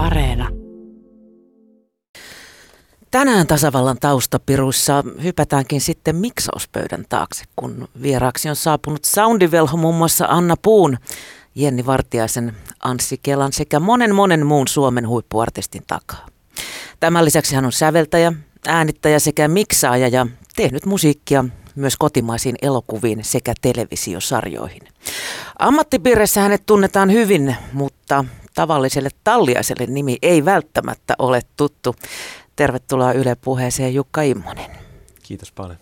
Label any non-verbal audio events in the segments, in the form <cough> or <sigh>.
Areena. Tänään tasavallan taustapiruissa hypätäänkin sitten miksauspöydän taakse, kun vieraaksi on saapunut soundivelho muun muassa Anna Puun, Jenni Vartiaisen, Anssi Kelan sekä monen monen muun Suomen huippuartistin takaa. Tämän lisäksi hän on säveltäjä, äänittäjä sekä miksaaja ja tehnyt musiikkia myös kotimaisiin elokuviin sekä televisiosarjoihin. Ammattipiirissä hänet tunnetaan hyvin, mutta tavalliselle talliaiselle nimi ei välttämättä ole tuttu. Tervetuloa Yle puheeseen Jukka Immonen. Kiitos paljon.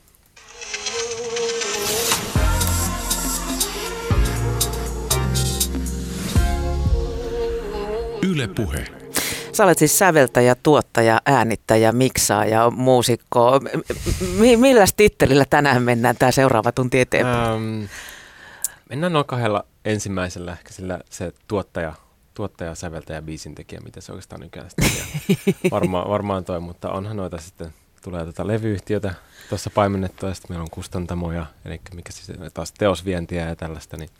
Yle Puhe. Sä olet siis säveltäjä, tuottaja, äänittäjä, miksaaja, muusikko. M- millä tittelillä tänään mennään tämä seuraava tunti eteenpäin? Ähm, mennään noin kahdella ensimmäisellä, ehkä sillä se tuottaja, tuottaja, säveltäjä, biisintekijä, mitä se oikeastaan nykyään <laughs> Varma, varmaan toi, mutta onhan noita sitten, tulee tätä levyyhtiötä tuossa paimennettua, ja sitten meillä on kustantamoja, eli mikä siis taas teosvientiä ja tällaista, niin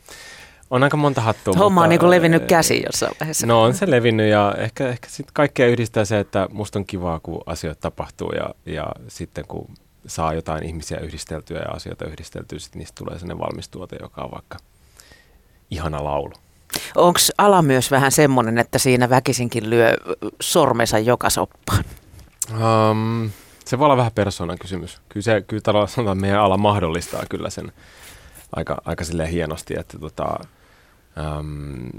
on aika monta hattua. Homma on niin levinnyt käsi jossain vaiheessa. No on se levinnyt ja ehkä, ehkä sitten kaikkea yhdistää se, että musta on kivaa, kun asioita tapahtuu ja, ja sitten kun saa jotain ihmisiä yhdisteltyä ja asioita yhdisteltyä, sitten niistä tulee sellainen valmis tuote, joka on vaikka ihana laulu. Onko ala myös vähän semmoinen, että siinä väkisinkin lyö sormensa joka soppaan? Um, se voi olla vähän persoonan kysymys. Kyllä, se, kyllä sanotaan, että meidän ala mahdollistaa kyllä sen aika, aika hienosti, että tota, Um,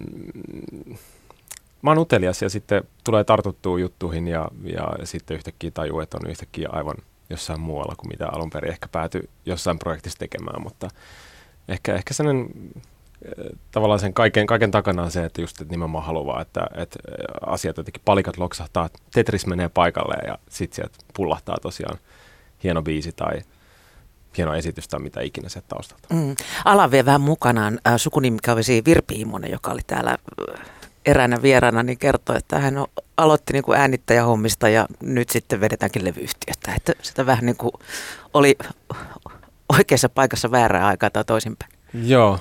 mä oon utelias ja sitten tulee tartuttua juttuihin ja, ja sitten yhtäkkiä tajuu, että on yhtäkkiä aivan jossain muualla kuin mitä alun perin ehkä päätyi jossain projektissa tekemään, mutta ehkä, ehkä sellainen tavallaan sen kaiken, kaiken takana on se, että just että nimenomaan haluaa, että, että asiat jotenkin palikat loksahtaa, Tetris menee paikalle ja sitten sieltä pullahtaa tosiaan hieno biisi tai hieno esitys tai mitä ikinä se taustalta. Mm. Ala vie vähän mukanaan äh, sukunimikavisi Virpi Imonen, joka oli täällä äh, eräänä vieraana, niin kertoi, että hän aloitti niin kuin äänittäjähommista ja nyt sitten vedetäänkin levyyhtiötä. Että sitä vähän niin kuin oli oikeassa paikassa väärää aikaa tai toisinpäin. Joo,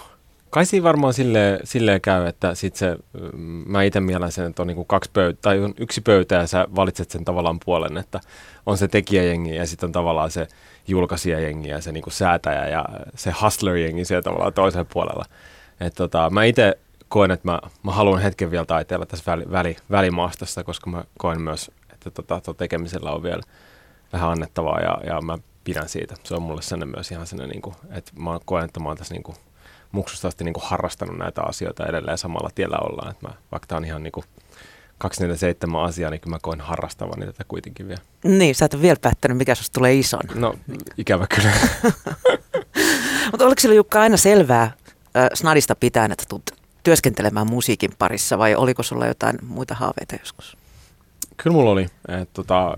Kai siinä varmaan silleen, silleen käy, että sit se, mm, mä itse mielen sen, että on niinku kaksi pöytä, tai on yksi pöytä ja sä valitset sen tavallaan puolen, että on se tekijäjengi ja sitten on tavallaan se julkaisijajengi ja se niinku säätäjä ja se hustler-jengi siellä tavallaan toisella puolella. Et tota, mä itse koen, että mä, mä haluan hetken vielä taiteella tässä väli, väli, välimaastossa, koska mä koen myös, että tota, tekemisellä on vielä vähän annettavaa ja, ja mä pidän siitä. Se on mulle sellainen myös ihan sellainen, niin kuin, että mä koen, että mä oon tässä niin kuin, muksusta asti niin kuin harrastanut näitä asioita edelleen samalla tiellä ollaan. Että mä, vaikka tämä on ihan niin kuin 247 asiaa, niin kyllä mä koen harrastavani tätä kuitenkin vielä. Niin, sä et ole vielä päättänyt, mikä susta tulee ison. No, ikävä kyllä. <laughs> Mutta oliko sillä Jukka aina selvää äh, snadista pitäen, että tulet työskentelemään musiikin parissa vai oliko sulla jotain muita haaveita joskus? Kyllä mulla oli. Et, tota, äh,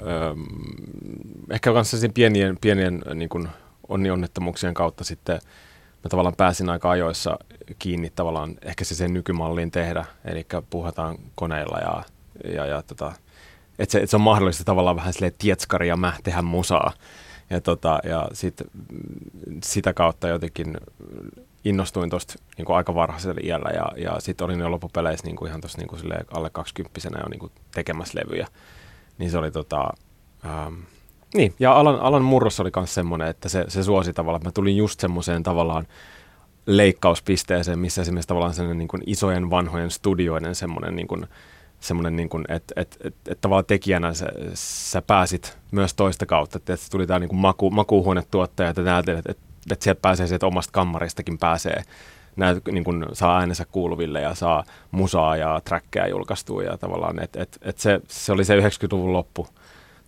ehkä kanssa pienien, pienien niin kuin onni-onnettomuuksien kautta sitten mä tavallaan pääsin aika ajoissa kiinni tavallaan ehkä se sen nykymalliin tehdä, eli puhutaan koneilla ja, ja, ja tota, että se, et se on mahdollista tavallaan vähän silleen tietskari ja mä tehdä musaa. Ja, tota, ja sit, sitä kautta jotenkin innostuin tuosta niin aika varhaisella iällä ja, ja sitten olin jo loppupeleissä niin kuin ihan tuossa niin alle 20 jo niin kuin tekemässä levyjä. Niin se oli tota, ähm, niin, ja alan, alan murros oli myös semmoinen, että se, se suosi tavallaan, että mä tulin just semmoiseen tavallaan leikkauspisteeseen, missä esimerkiksi tavallaan sellainen niin kuin isojen vanhojen studioiden semmoinen niin kuin, semmoinen, niin kuin, että et, et, et tavallaan tekijänä sä, sä pääsit myös toista kautta, että, että tuli tämä niin kuin maku, makuuhuonetuottaja, että näet, että, että, että sieltä pääsee sieltä omasta kammaristakin pääsee. Näet, niin kuin saa äänensä kuuluville ja saa musaa ja trackkejä julkaistua ja tavallaan, että et, et se, se oli se 90-luvun loppu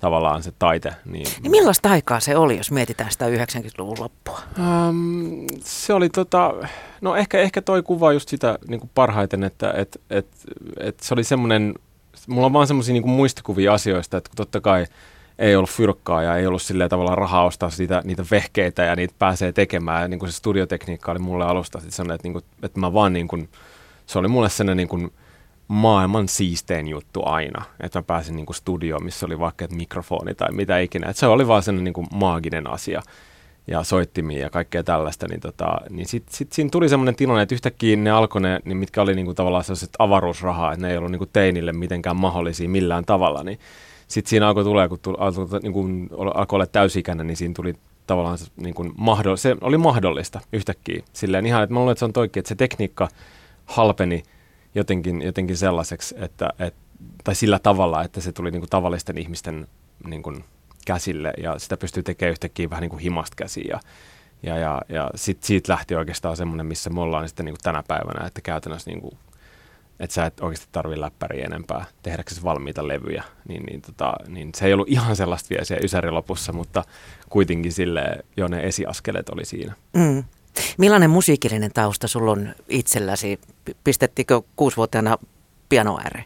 tavallaan se taite. Niin, niin millaista aikaa se oli, jos mietitään sitä 90-luvun loppua? Um, se oli tota, no ehkä, ehkä toi kuva just sitä niin kuin parhaiten, että et, et, et se oli semmoinen, mulla on vaan semmoisia niin muistikuvia asioista, että totta kai ei ollut fyrkkaa ja ei ollut silleen tavallaan rahaa ostaa sitä, niitä vehkeitä ja niitä pääsee tekemään. Ja niin kuin se studiotekniikka oli mulle alusta sellainen, että, niin kuin, että mä vaan niin kuin, se oli mulle sellainen niin kuin, maailman siistein juttu aina, että mä pääsin niin studioon, missä oli vaikka mikrofoni tai mitä ikinä. Että se oli vaan sellainen niin kuin maaginen asia. ja soittimia ja kaikkea tällaista, niin, tota, niin sitten sit siinä tuli semmoinen tilanne, että yhtäkkiä ne alkoi ne, niin mitkä oli niinku tavallaan sellaiset avaruusrahaa, että ne ei ollut niinku teinille mitenkään mahdollisia millään tavalla, niin sitten siinä alkoi tulee, kun tuli, alkoi, niin kuin, alkoi olla täysikäinen, niin siinä tuli tavallaan se, niin kuin mahdoll- se oli mahdollista yhtäkkiä. Silleen ihan, että mä luulen, että se on toikin, että se tekniikka halpeni jotenkin, jotenkin sellaiseksi, että, et, tai sillä tavalla, että se tuli niin kuin tavallisten ihmisten niin kuin käsille ja sitä pystyy tekemään yhtäkkiä vähän niin himasta käsiin ja, ja, ja, ja sit, siitä lähti oikeastaan semmoinen, missä me ollaan sitten niin kuin tänä päivänä, että käytännössä niin kuin, että sä et oikeasti tarvitse läppäriä enempää tehdäksesi valmiita levyjä, niin, niin, tota, niin se ei ollut ihan sellaista vielä siellä Ysäri lopussa, mutta kuitenkin sille jo ne esiaskeleet oli siinä. Mm. Millainen musiikillinen tausta sulla on itselläsi? Pistettikö kuusivuotiaana piano ääreen?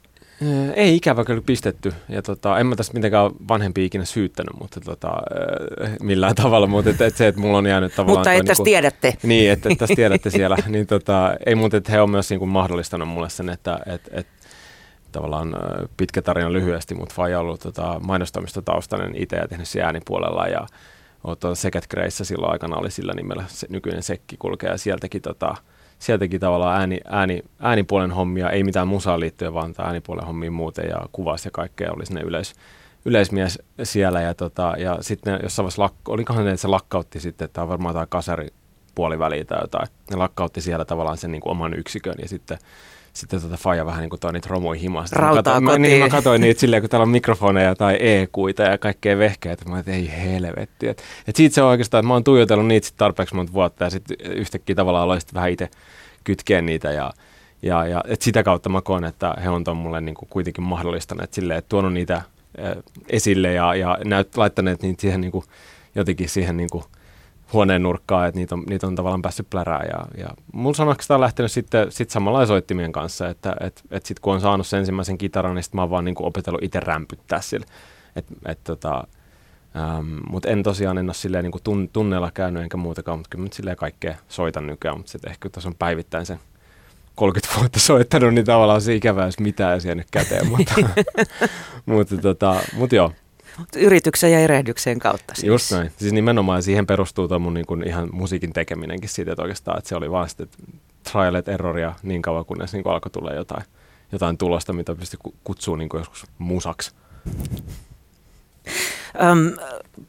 Ei ikävä kyllä pistetty. Ja tota, en mä tästä mitenkään vanhempi ikinä syyttänyt, mutta tota, millään <laughs> tavalla. Mutta et, et se, että mulla on jäänyt tavallaan... mutta että niinku, tiedätte. Niin, että et tässä tiedätte <laughs> siellä. niin tota, ei muuta, että he on myös niinku mahdollistanut mulle sen, että et, et, tavallaan pitkä tarina lyhyesti, mutta Faija on ollut tota, mainostamistotaustainen itse ja tehnyt se äänipuolella ja Seket Grace silloin aikana oli sillä nimellä se nykyinen sekki kulkee ja sieltäkin tota, sieltäkin tavallaan ääni, ääni, äänipuolen hommia, ei mitään musaan liittyen, vaan äänipuolen hommia muuten ja kuvas ja kaikkea oli sinne yleis, yleismies siellä ja, tota, ja sitten jossain vaiheessa, lakko, olikohan ne, että se lakkautti sitten, että on varmaan tämä kasari puoliväliä tai jotain, ne lakkautti siellä tavallaan sen niin kuin oman yksikön ja sitten sitten tota Faja vähän niin kuin toi niitä romuja himasta. Rautaa mä, katsoin, mä, niin, mä katsoin niitä silleen, kun täällä on mikrofoneja tai e-kuita ja kaikkea vehkeitä. Mä että ei helvetti. Et, et siitä se on oikeastaan, että mä oon tuijotellut niitä sit tarpeeksi monta vuotta ja sitten yhtäkkiä tavallaan aloin vähän itse kytkeä niitä ja, ja, ja et sitä kautta mä koen, että he on ton mulle niin kuin kuitenkin mahdollistaneet silleen, että tuonut niitä esille ja, ja näyt, laittaneet niitä siihen niin kuin, jotenkin siihen niin kuin, huoneen nurkkaa, että niitä on, niitä on tavallaan päässyt plärää. Ja, ja mun sanoksi on lähtenyt sitten sit samalla soittimien kanssa, että et, et sitten kun on saanut sen ensimmäisen kitaran, niin sitten mä oon vaan niin kuin opetellut itse rämpyttää sille. Et, et tota, ähm, mutta en tosiaan en ole silleen niin kuin tun, tunneilla käynyt enkä muutakaan, mutta kyllä mä silleen kaikkea soitan nykyään, mutta sitten ehkä tässä on päivittäin sen 30 vuotta soittanut, niin tavallaan se ikävää, jos mitään ei nyt käteen, mutta, <laughs> mutta, tota, mutta joo, yrityksen ja erehdyksen kautta. Siis. Just näin. Siis nimenomaan siihen perustuu tuo mun niin kuin ihan musiikin tekeminenkin siitä, että oikeastaan että se oli vaan sitten trial and erroria niin kauan, kunnes niin kuin alkoi tulla jotain, jotain tulosta, mitä pystyi kutsua niin kuin joskus musaksi. Öm,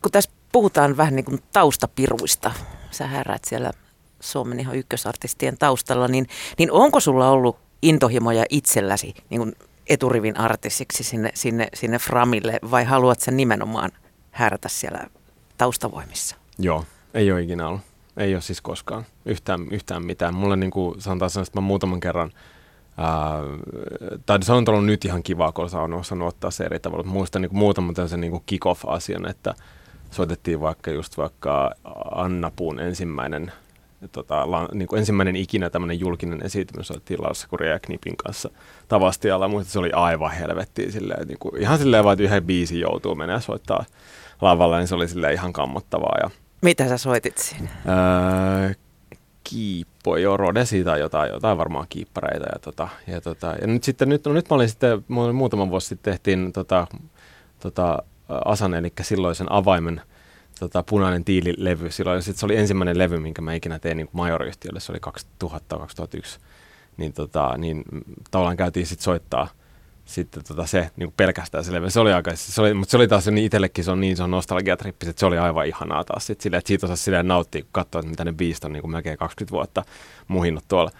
kun tässä puhutaan vähän niin kuin taustapiruista, sä härät siellä Suomen ihan ykkösartistien taustalla, niin, niin onko sulla ollut intohimoja itselläsi niin kuin eturivin artistiksi sinne, sinne, sinne Framille vai haluat sen nimenomaan härätä siellä taustavoimissa? Joo, ei ole ikinä ollut. Ei ole siis koskaan yhtään, yhtään mitään. Mulle niin kuin sanotaan sanoa, että mä muutaman kerran Ää, tai se on ollut nyt ihan kiva, kun on osannut ottaa se eri tavalla. Muistan niin muutaman tämmöisen niin kick-off-asian, että soitettiin vaikka just vaikka Anna Puun ensimmäinen tota, la, niin kuin ensimmäinen ikinä tämmöinen julkinen esitys soittiin Lassa Kuria Knipin kanssa Tavastialla. Muista se oli aivan helvettiä silleen, niin kuin, ihan silleen vaan, että yhden biisin joutuu menemään soittaa lavalle, niin se oli silleen ihan kammottavaa. Ja, Mitä sä soitit siinä? Öö, kiippo, Rode siitä jotain, jotain varmaan kiippareita. Ja, tota, ja, tota, ja nyt sitten, nyt, no nyt mä olin sitten, muutama vuosi sitten tehtiin tota, tota, Asan, eli silloisen avaimen tota, punainen tiililevy. Silloin sit se oli ensimmäinen levy, minkä mä ikinä tein niin majoriyhtiölle. Se oli 2000-2001. Niin, tota, niin tavallaan käytiin sitten soittaa sitten tota se niin pelkästään se levy. Se oli aika, se oli, mutta se oli taas niin itsellekin se on niin, se on nostalgiatrippi, että se oli aivan ihanaa taas sit silleen, että siitä osasi silleen nauttia, kun katsoi, että mitä ne biisit on niin kuin melkein 20 vuotta muhinnut tuolla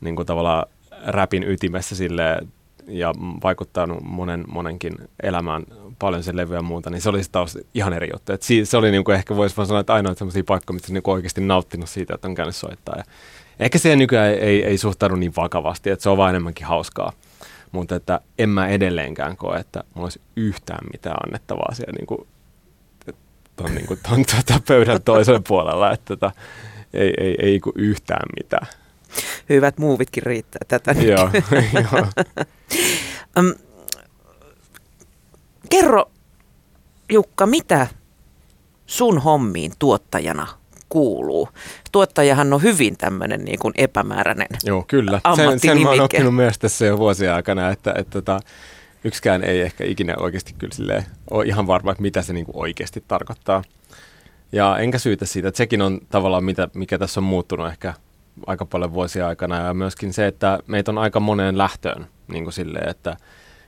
niin kuin tavallaan räpin ytimessä silleen, ja vaikuttanut monen, monenkin elämään paljon se levy ja muuta, niin se oli taas ihan eri juttu. Et se oli niin kuin ehkä voisi vaan sanoa, että ainoa sellaisia paikkoja, missä niin oikeasti nauttinut siitä, että on käynyt soittaa. Ja ehkä se nykyään ei, ei, ei suhtaudu niin vakavasti, että se on vaan enemmänkin hauskaa. Mutta että en mä edelleenkään koe, että mulla olisi yhtään mitään annettavaa siellä niin kuin, ton, niin kuin, ton, tuota, pöydän toisella puolella, että tota, ei, ei, ei ei yhtään mitään hyvät muuvitkin riittää tätä. Joo, jo. um, <laughs> kerro Jukka, mitä sun hommiin tuottajana kuuluu? Tuottajahan on hyvin tämmöinen niin kuin epämääräinen Joo, kyllä. Sen, sen mä oon oppinut myös tässä jo vuosien aikana, että, että, että tota, yksikään ei ehkä ikinä oikeasti kyllä ole ihan varma, että mitä se niin kuin oikeasti tarkoittaa. Ja enkä syytä siitä, että sekin on tavallaan mitä, mikä tässä on muuttunut ehkä aika paljon vuosia aikana ja myöskin se, että meitä on aika moneen lähtöön niin kuin silleen, että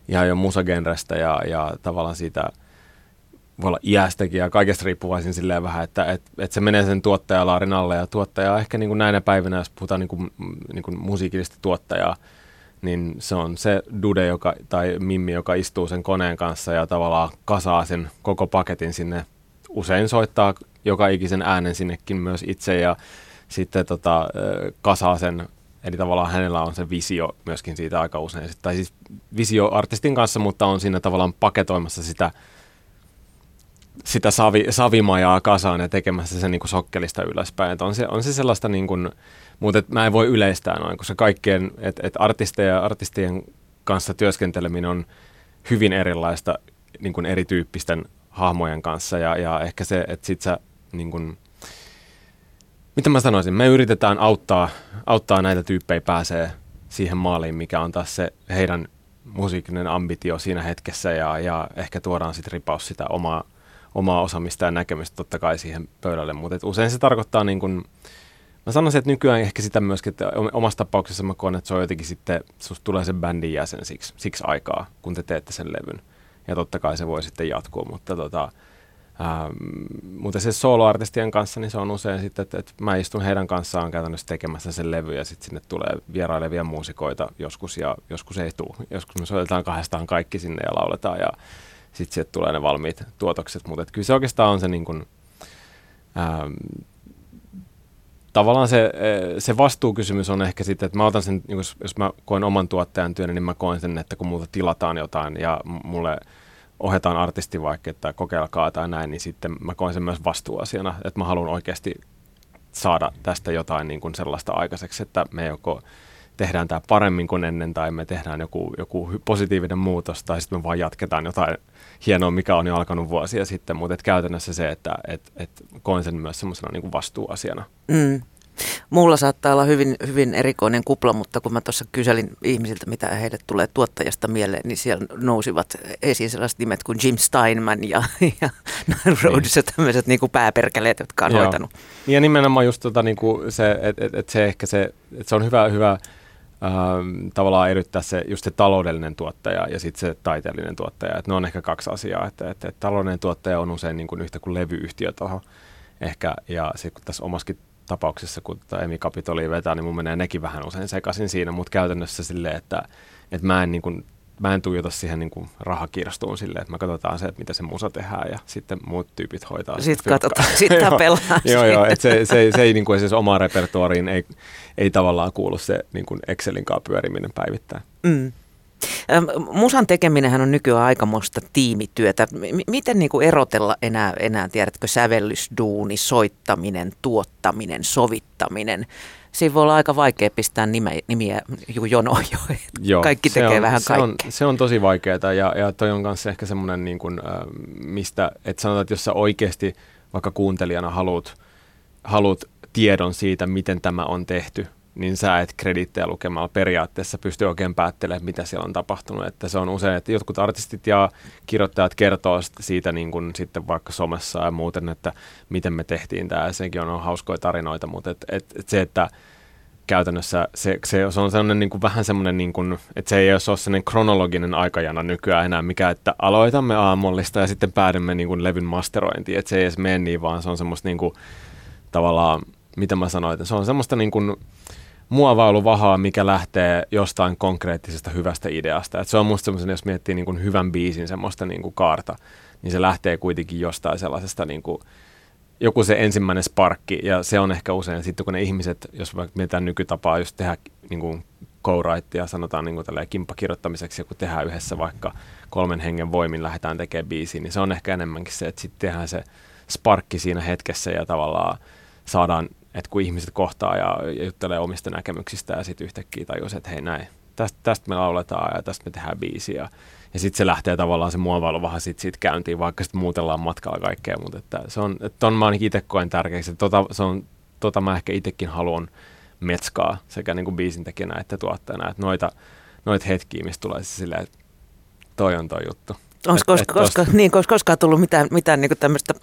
ihan jo musagenrestä ja, ja tavallaan siitä voi olla iästäkin ja kaikesta riippuvaisin silleen vähän, että et, et se menee sen tuottajalaarin alle ja tuottaja ehkä niin kuin näinä päivinä, jos puhutaan niin kuin, niin kuin musiikillista tuottajaa, niin se on se dude joka, tai mimmi, joka istuu sen koneen kanssa ja tavallaan kasaa sen koko paketin sinne. Usein soittaa joka ikisen äänen sinnekin myös itse ja sitten tota, kasaa sen, eli tavallaan hänellä on se visio myöskin siitä aika usein, tai siis visio artistin kanssa, mutta on siinä tavallaan paketoimassa sitä, sitä savi, savimajaa kasaan ja tekemässä sen niin sokkelista ylöspäin. Että on, se, on se sellaista, niin kuin, mutta et mä en voi yleistää noin, koska kaikkien, että et artisteja, artistien kanssa työskenteleminen on hyvin erilaista niin erityyppisten hahmojen kanssa ja, ja ehkä se, että sit sä niin kuin, mitä mä sanoisin, me yritetään auttaa, auttaa näitä tyyppejä pääsee siihen maaliin, mikä on taas se heidän musiikinen ambitio siinä hetkessä ja, ja ehkä tuodaan sitten ripaus sitä omaa, omaa osaamista ja näkemystä totta kai siihen pöydälle, mutta usein se tarkoittaa niin kuin, mä sanoisin, että nykyään ehkä sitä myöskin, että omassa tapauksessa mä koen, että se on jotenkin sitten, susta tulee se bändin jäsen siksi, siksi aikaa, kun te teette sen levyn. Ja totta kai se voi sitten jatkuu, mutta tota, Ähm, mutta se soloartistien kanssa, niin se on usein sitten, että, että mä istun heidän kanssaan käytännössä tekemässä sen levy ja sitten sinne tulee vierailevia muusikoita joskus ja joskus ei tule. Joskus me soitetaan kahdestaan kaikki sinne ja lauletaan ja sitten sieltä tulee ne valmiit tuotokset. Mutta kyllä se oikeastaan on se niin kuin, ähm, tavallaan se, se vastuukysymys on ehkä sitten, että mä otan sen, jos, jos mä koen oman tuottajan työn, niin mä koen sen, että kun multa tilataan jotain ja mulle – ohjataan artisti vaikka, että kokeilkaa tai näin, niin sitten mä koen sen myös vastuuasiana, että mä haluan oikeasti saada tästä jotain niin kuin sellaista aikaiseksi, että me joko tehdään tämä paremmin kuin ennen tai me tehdään joku, joku positiivinen muutos tai sitten me vaan jatketaan jotain hienoa, mikä on jo alkanut vuosia sitten, mutta käytännössä se, että et, et koen sen myös semmoisena niin vastuuasiana. Mm. Mulla saattaa olla hyvin, hyvin erikoinen kupla, mutta kun mä tuossa kyselin ihmisiltä, mitä heille tulee tuottajasta mieleen, niin siellä nousivat esiin sellaiset nimet kuin Jim Steinman ja, ja Rhodes ja tämmöiset niin pääperkeleet, jotka on Joo. hoitanut. Ja nimenomaan just tota, niin kuin se, että et, et se ehkä se, että se on hyvä, hyvä ähm, tavallaan eryttää se just se taloudellinen tuottaja ja sitten se taiteellinen tuottaja. Et ne on ehkä kaksi asiaa. Että et, et taloudellinen tuottaja on usein niin kuin yhtä kuin levyyhtiö tuohon ehkä, ja se kun tässä omaskin tapauksessa, kun Emi Capitoli vetää, niin mun menee nekin vähän usein sekaisin siinä, mutta käytännössä silleen, että, että mä en niin kuin, mä en tuijota siihen niin kuin rahakirstuun silleen, että me katsotaan se, että mitä se musa tehdään ja sitten muut tyypit hoitaa. Sitten katsotaan, sitten <laughs> tapellaan. joo, joo, että se, se, se, ei niin kuin siis omaan repertuariin ei, ei tavallaan kuulu se niin kuin Excelin kanssa pyöriminen päivittäin. Mm. Musan tekeminenhän on nykyään aikamoista tiimityötä. M- miten niin kuin erotella enää, enää, tiedätkö, sävellysduuni, soittaminen, tuottaminen, sovittaminen? Siinä voi olla aika vaikea pistää nime, nimiä jonoon jo. Joo, Kaikki tekee on, vähän kaikkea. Se on, se on tosi vaikeaa ja, ja toi on kanssa ehkä semmoinen, niin kuin, äh, mistä, että sanotaan, että jos sä oikeasti vaikka kuuntelijana haluat, haluat tiedon siitä, miten tämä on tehty, niin sä et kredittejä lukemalla periaatteessa pysty oikein päättelemään, mitä siellä on tapahtunut. Että se on usein, että jotkut artistit ja kirjoittajat kertoo siitä niin kuin sitten vaikka somessa ja muuten, että miten me tehtiin tämä. Sekin on hauskoja tarinoita, mutta et, et, et se, että käytännössä se, se, se on sellainen niin kuin, vähän semmoinen, niin kuin, että se ei ole sellainen kronologinen aikajana nykyään enää, mikä, että aloitamme aamullista ja sitten päädymme niin kuin levyn masterointiin. Että se ei edes mene niin, vaan se on semmoista niin kuin, tavallaan, mitä mä sanoin, se on semmoista niin kuin, muovailuvahaa, mikä lähtee jostain konkreettisesta hyvästä ideasta. Et se on musta semmoisen, jos miettii niin kuin hyvän biisin semmoista niin kuin kaarta, niin se lähtee kuitenkin jostain sellaisesta niin kuin, joku se ensimmäinen sparkki, ja se on ehkä usein sitten, kun ne ihmiset, jos mietitään nykytapaa just tehdä niin kuin co-writea, sanotaan niin kuin kimppakirjoittamiseksi, kun tehdään yhdessä vaikka kolmen hengen voimin lähdetään tekemään biisiä, niin se on ehkä enemmänkin se, että sitten tehdään se sparkki siinä hetkessä ja tavallaan saadaan että kun ihmiset kohtaa ja, juttelee omista näkemyksistä ja sitten yhtäkkiä tajus, että hei näin, tästä, tästä me lauletaan ja tästä me tehdään biisiä. Ja sitten se lähtee tavallaan se muovailu vähän sit siitä käyntiin, vaikka sitten muutellaan matkalla kaikkea, mutta että se on, että ton mä itse koen tärkeäksi, että tota, se on, tota mä ehkä itsekin haluan metskaa sekä niin kuin biisintekijänä että tuottajana, että noita, noita hetkiä, mistä tulee se silleen, että toi on toi juttu. Onko koska, koska, niin, koskaan tullut mitään, mitään niin tämmöistä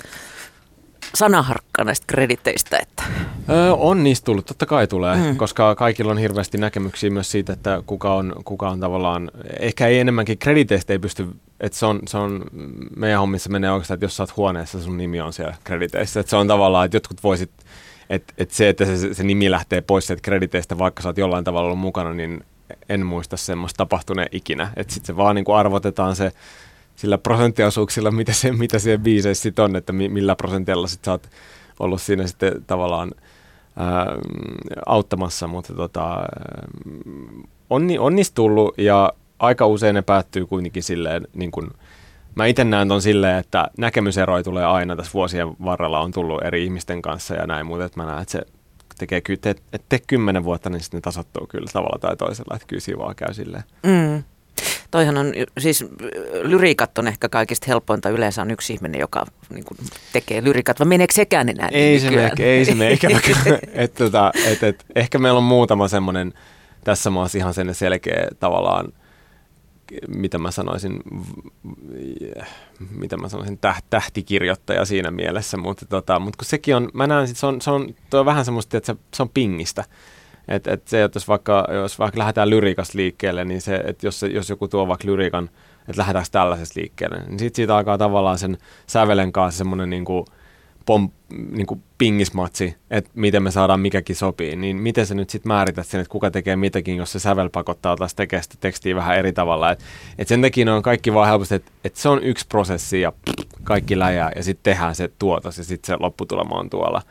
sanaharkka näistä krediteistä? Että... Öö, on niistä tullut, totta kai tulee, mm. koska kaikilla on hirveästi näkemyksiä myös siitä, että kuka on, kuka on tavallaan, ehkä ei enemmänkin krediteistä ei pysty, että se on, se on meidän hommissa menee oikeastaan, että jos sä oot huoneessa, sun nimi on siellä krediteissä, että se on tavallaan, että jotkut voisit, että, että se, että se, se nimi lähtee pois sieltä krediteistä, vaikka sä oot jollain tavalla ollut mukana, niin en muista semmoista tapahtuneen ikinä, että sitten se vaan niin kuin arvotetaan se sillä prosenttiosuuksilla, mitä, se, mitä siellä biiseissä sit on, että millä prosentilla sit sä oot ollut siinä sitten tavallaan ää, auttamassa, mutta tota, on, on niistä tullut ja aika usein ne päättyy kuitenkin silleen, niin kuin, mä itse näen ton silleen, että näkemyseroja tulee aina tässä vuosien varrella on tullut eri ihmisten kanssa ja näin, mutta mä näen, että se tekee, te, et te kymmenen vuotta, niin sitten ne tasottuu kyllä tavalla tai toisella, että kyllä siinä vaan käy silleen. Mm. Toihan on, siis lyriikat on ehkä kaikista helpointa. Yleensä on yksi ihminen, joka niin kuin, tekee lyriikat, vai meneekö sekään enää? Ei se mene, ei se mene. <laughs> et, tota, et, et, ehkä meillä on muutama semmoinen tässä maassa ihan sen selkeä tavallaan, mitä mä sanoisin, mitä mä sanoisin, täht, tähtikirjoittaja siinä mielessä, mutta, tota, mutta kun sekin on, mä näen, se on, se on, on vähän semmoista, että se, se on pingistä. Et, et se, että jos vaikka, jos vaikka lähdetään lyriikasta liikkeelle, niin se, että jos, jos joku tuo vaikka lyriikan, että lähdetäänkö tällaisesta liikkeelle, niin sitten siitä alkaa tavallaan sen sävelen kanssa semmoinen niin kuin, pom, niin kuin pingismatsi, että miten me saadaan mikäkin sopii, niin miten sä nyt sitten määrität sen, että kuka tekee mitäkin, jos se sävel pakottaa taas tekemään sitä tekstiä vähän eri tavalla. Et, et sen takia on kaikki vaan helposti, että et se on yksi prosessi ja kaikki läjää ja sitten tehdään se tuotos ja sitten se lopputulema on tuolla.